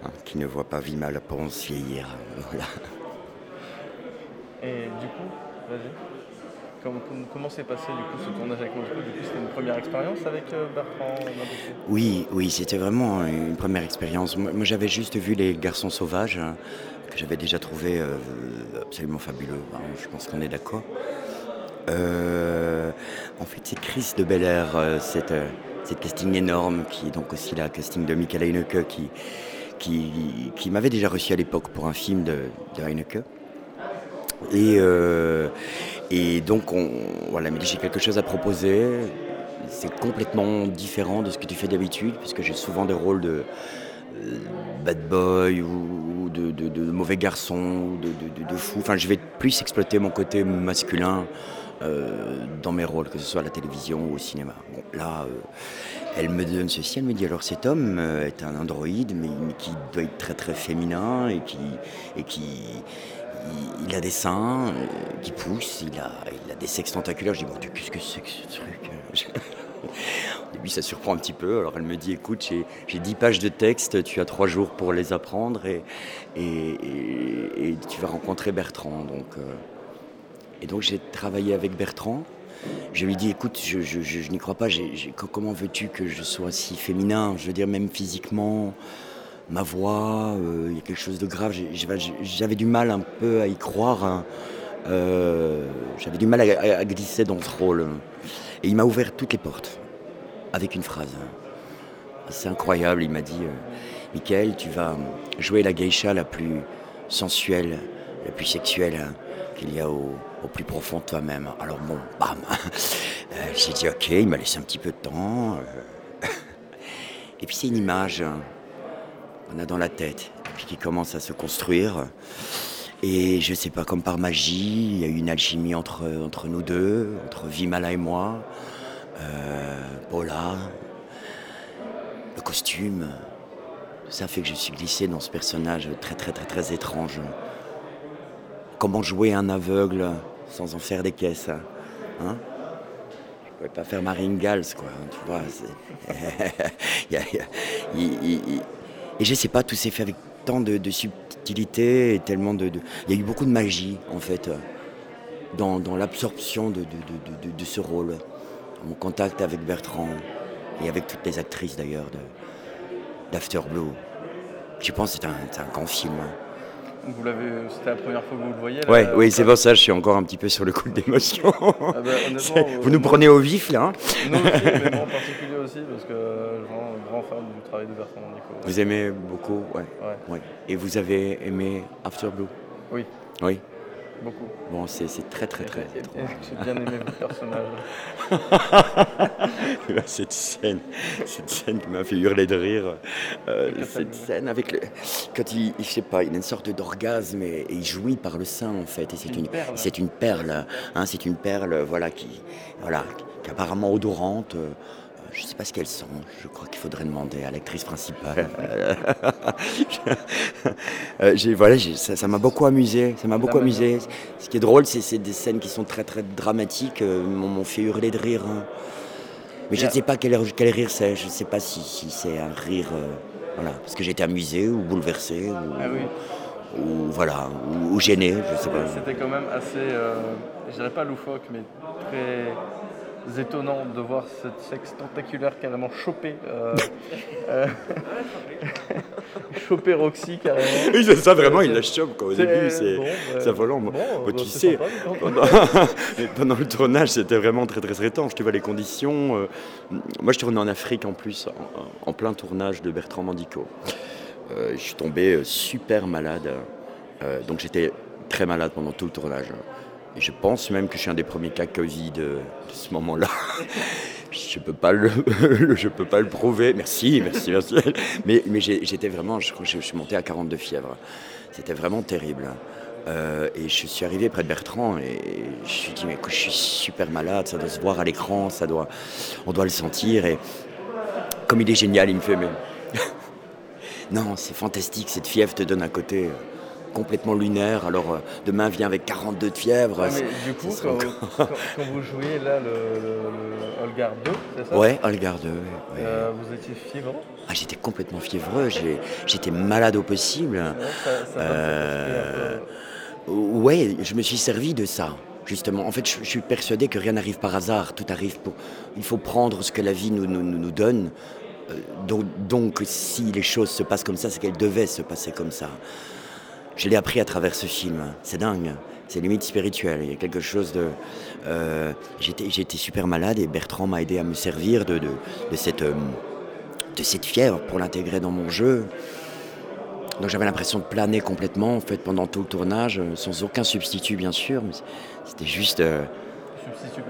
hein, qui ne voit pas Vima la Ponce vieillir. Voilà. Et du coup, vas-y. Comment, s'est passé du coup ce tournage avec coup, c'était une première expérience avec euh, Bertrand Oui, oui, c'était vraiment une première expérience. Moi, j'avais juste vu Les Garçons Sauvages, hein, que j'avais déjà trouvé euh, absolument fabuleux. hein, je pense qu'on est d'accord. Euh, en fait, c'est Chris de Bel Air, euh, cette, euh, casting énorme, qui est donc aussi la casting de Michael Heineke, qui m'avait déjà reçu à l'époque pour un film de, de Heineke. Et, euh, et donc, on, voilà, j'ai quelque chose à proposer. C'est complètement différent de ce que tu fais d'habitude, puisque j'ai souvent des rôles de euh, bad boy ou de, mauvais garçon de, de, fou. Enfin, je vais plus exploiter mon côté masculin euh, dans mes rôles, que ce soit à la télévision ou au cinéma. Bon, là, elle me donne ceci, elle me dit alors cet homme est un androïde, mais, mais qui doit être très très féminin et qui, et qui il, a des seins euh, qui poussent, il a, des sexes tentaculaires. Je dis Dieu, qu'est-ce que c'est que ce truc Au début, ça surprend un petit peu. Alors elle me dit écoute, j'ai- j'ai 10 pages de texte, tu as 3 jours pour les apprendre et, tu vas rencontrer Bertrand. Donc, euh, et donc j'ai travaillé avec Bertrand. Je lui dis écoute, je, n'y crois pas. comment veux-tu que je sois si féminin? Je veux dire, même physiquement, ma voix, euh, il y a quelque chose de grave. J'avais du mal un peu à y croire. hein. Euh, J'avais du mal à, glisser dans ce rôle. Et il m'a ouvert toutes les portes avec une phrase. C'est incroyable. Il m'a dit euh, Michael, tu vas jouer la geisha la plus sensuelle, la plus sexuelle qu'il y a au, plus profond de toi-même. Alors bon, bam, j'ai dit ok, il m'a laissé un petit peu de temps. Et puis c'est une image hein, qu'on a dans la tête, puis qui commence à se construire. Et je sais pas, comme par magie, il y a eu une alchimie entre, nous deux, entre Vimala et moi. Euh, Paula, le costume, ça fait que je suis glissé dans ce personnage très très très très étrange. Comment jouer un aveugle sans en faire des caisses hein? Hein? Je pouvais pas faire Marine Gals, quoi, tu vois. il- Et je sais pas, tout s'est fait avec tant de, subtilité et tellement de, Il y a eu beaucoup de magie, en fait, euh, dans, l'absorption de, ce rôle. Mon contact avec Bertrand et avec toutes les actrices, d'ailleurs, d'After Blue. Je pense que c'est un, c'est un grand film. hein. Vous l'avez, c'était la première fois que vous le voyez là, Ouais, oui, c'est pour ça je suis encore un petit peu sur le coup d'émotion. Ah bah, euh, Vous nous prenez au vif, là. hein aussi, mais moi en particulier aussi, parce que euh, je suis vraiment grand fan du travail de Bertrand Mandico. Vous aimez beaucoup, ouais. Ouais. ouais. Et vous avez aimé After Blue? Oui. Oui. Beaucoup. Bon, c'est c'est très très très Et- et- étrange. J'ai bien aimé votre personnage. cette scène, cette scène qui m'a fait hurler de rire. euh, cette scène avec le, quand il, je sais pas, il a une sorte d'orgasme et, et il jouit par le sein en fait. Et c'est Une une, perle. c'est une perle, hein, c'est une perle, voilà qui, voilà, qui apparemment odorante. euh, je sais pas ce qu'elle sent. Je crois qu'il faudrait demander à l'actrice principale. Euh, j'ai- voilà, j'ai- ça m'a beaucoup amusé. Ça m'a beaucoup amusé. Ce qui est drôle, c'est c'est des scènes qui sont très très dramatiques. euh, m'ont m'ont fait hurler de rire. hein. Mais je ne sais pas quel, quel rire c'est. Je ne sais pas si, si c'est un rire. euh, voilà, parce que j'étais amusé ou bouleversé ou, Ah oui. ou voilà, ou, ou gêné, je sais pas. C'était quand même assez, euh, je dirais pas loufoque, mais très étonnant de voir cette sexe tentaculaire carrément choper. euh, euh, choper Roxy carrément. Oui, c'est ça, vraiment, il la chope quoi, au début, c'est bon, bah, c'est affolant. Bon, bon, bah, tu sais, pendant, le tournage, c'était vraiment très très étrange. Tu vois les conditions. euh, moi, je tournais en Afrique en plus, en, en plein tournage de Bertrand Mandico. Euh, je suis tombé super malade, euh, donc j'étais très malade pendant tout le tournage. Je pense même que je suis un des premiers cas Covid euh, de ce moment-là. Je peux peux pas le prouver. Merci, merci, merci. Mais, j'étais vraiment, je, crois que je, suis monté à 42 fièvre. C'était vraiment terrible. Euh, et je suis arrivé près de Bertrand et je me suis dit mais écoute, je suis super malade, ça doit se voir à l'écran, doit, on doit le sentir. Et comme il est génial, il me fait mais non, c'est fantastique, cette fièvre te donne un côté euh, complètement lunaire. Alors euh, demain viens avec 42 de fièvre. Ouais, mais du coup, quand, encore- quand- quand vous jouiez là le, le, le Olgar 2, c'est ça? Ouais, Olgar 2, ouais. Euh, vous étiez fiévreux? Ah, j'étais complètement fiévreux, j'étais malade au possible. ça- ça Euh, ouais, je me suis servi de ça, justement. En fait, je, suis persuadé que rien n'arrive par hasard, tout arrive pour... Il faut prendre ce que la vie nous, nous, nous- nous donne. Euh, donc, donc, si les choses se passent comme ça, c'est qu'elles devaient se passer comme ça. Je l'ai appris à travers ce film. C'est dingue. C'est limite spirituel. Il y a quelque chose de. euh, J'étais super malade et Bertrand m'a aidé à me servir euh, de cette fièvre pour l'intégrer dans mon jeu. Donc j'avais l'impression de planer complètement en fait pendant tout le tournage, euh, sans aucun substitut bien sûr. mais C'était juste. euh, Substitut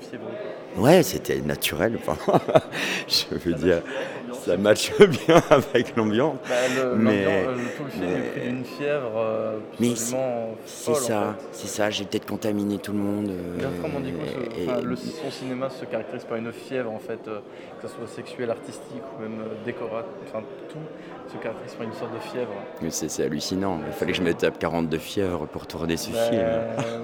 fiévreux. Ouais, c'était naturel. Enfin, je veux dire, ça matche bien avec l'ambiance. Bah, mais euh, tout le film est pris d'une fièvre euh, mais absolument c'est ça, c'est ça. J'ai peut-être contaminé tout le monde. euh, Bertrand Mandico, se- et- enfin, le- son cinéma se caractérise par une fièvre en fait, euh, que ce soit sexuelle, artistique ou même euh, décorative, enfin tout se caractérise par une sorte de fièvre. Mais c'est hallucinant. Il fallait que je me tape 42 fièvres pour tourner ce Bah, film.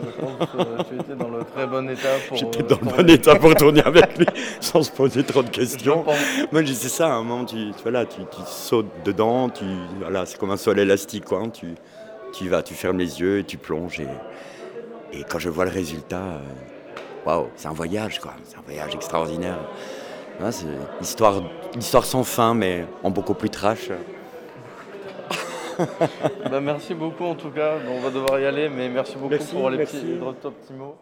je pense que tu étais dans le très bon état pour. J'étais euh, dans le bon tourner. état pour tourner avec lui sans se poser trop de questions. Moi, c'est ça, à un moment, tu, voilà, tu, tu sautes dedans, tu, voilà, c'est comme un sol élastique, quoi. hein, tu, tu vas, tu fermes les yeux et tu plonges. Et, et quand je vois le résultat, euh, waouh, c'est un voyage, quoi. C'est un voyage extraordinaire. C'est une histoire, une histoire sans fin, mais en beaucoup plus trash. Bah, merci beaucoup en tout cas. Bon, on va devoir y aller, mais merci beaucoup Merci, pour les merci. petits, les petits mots.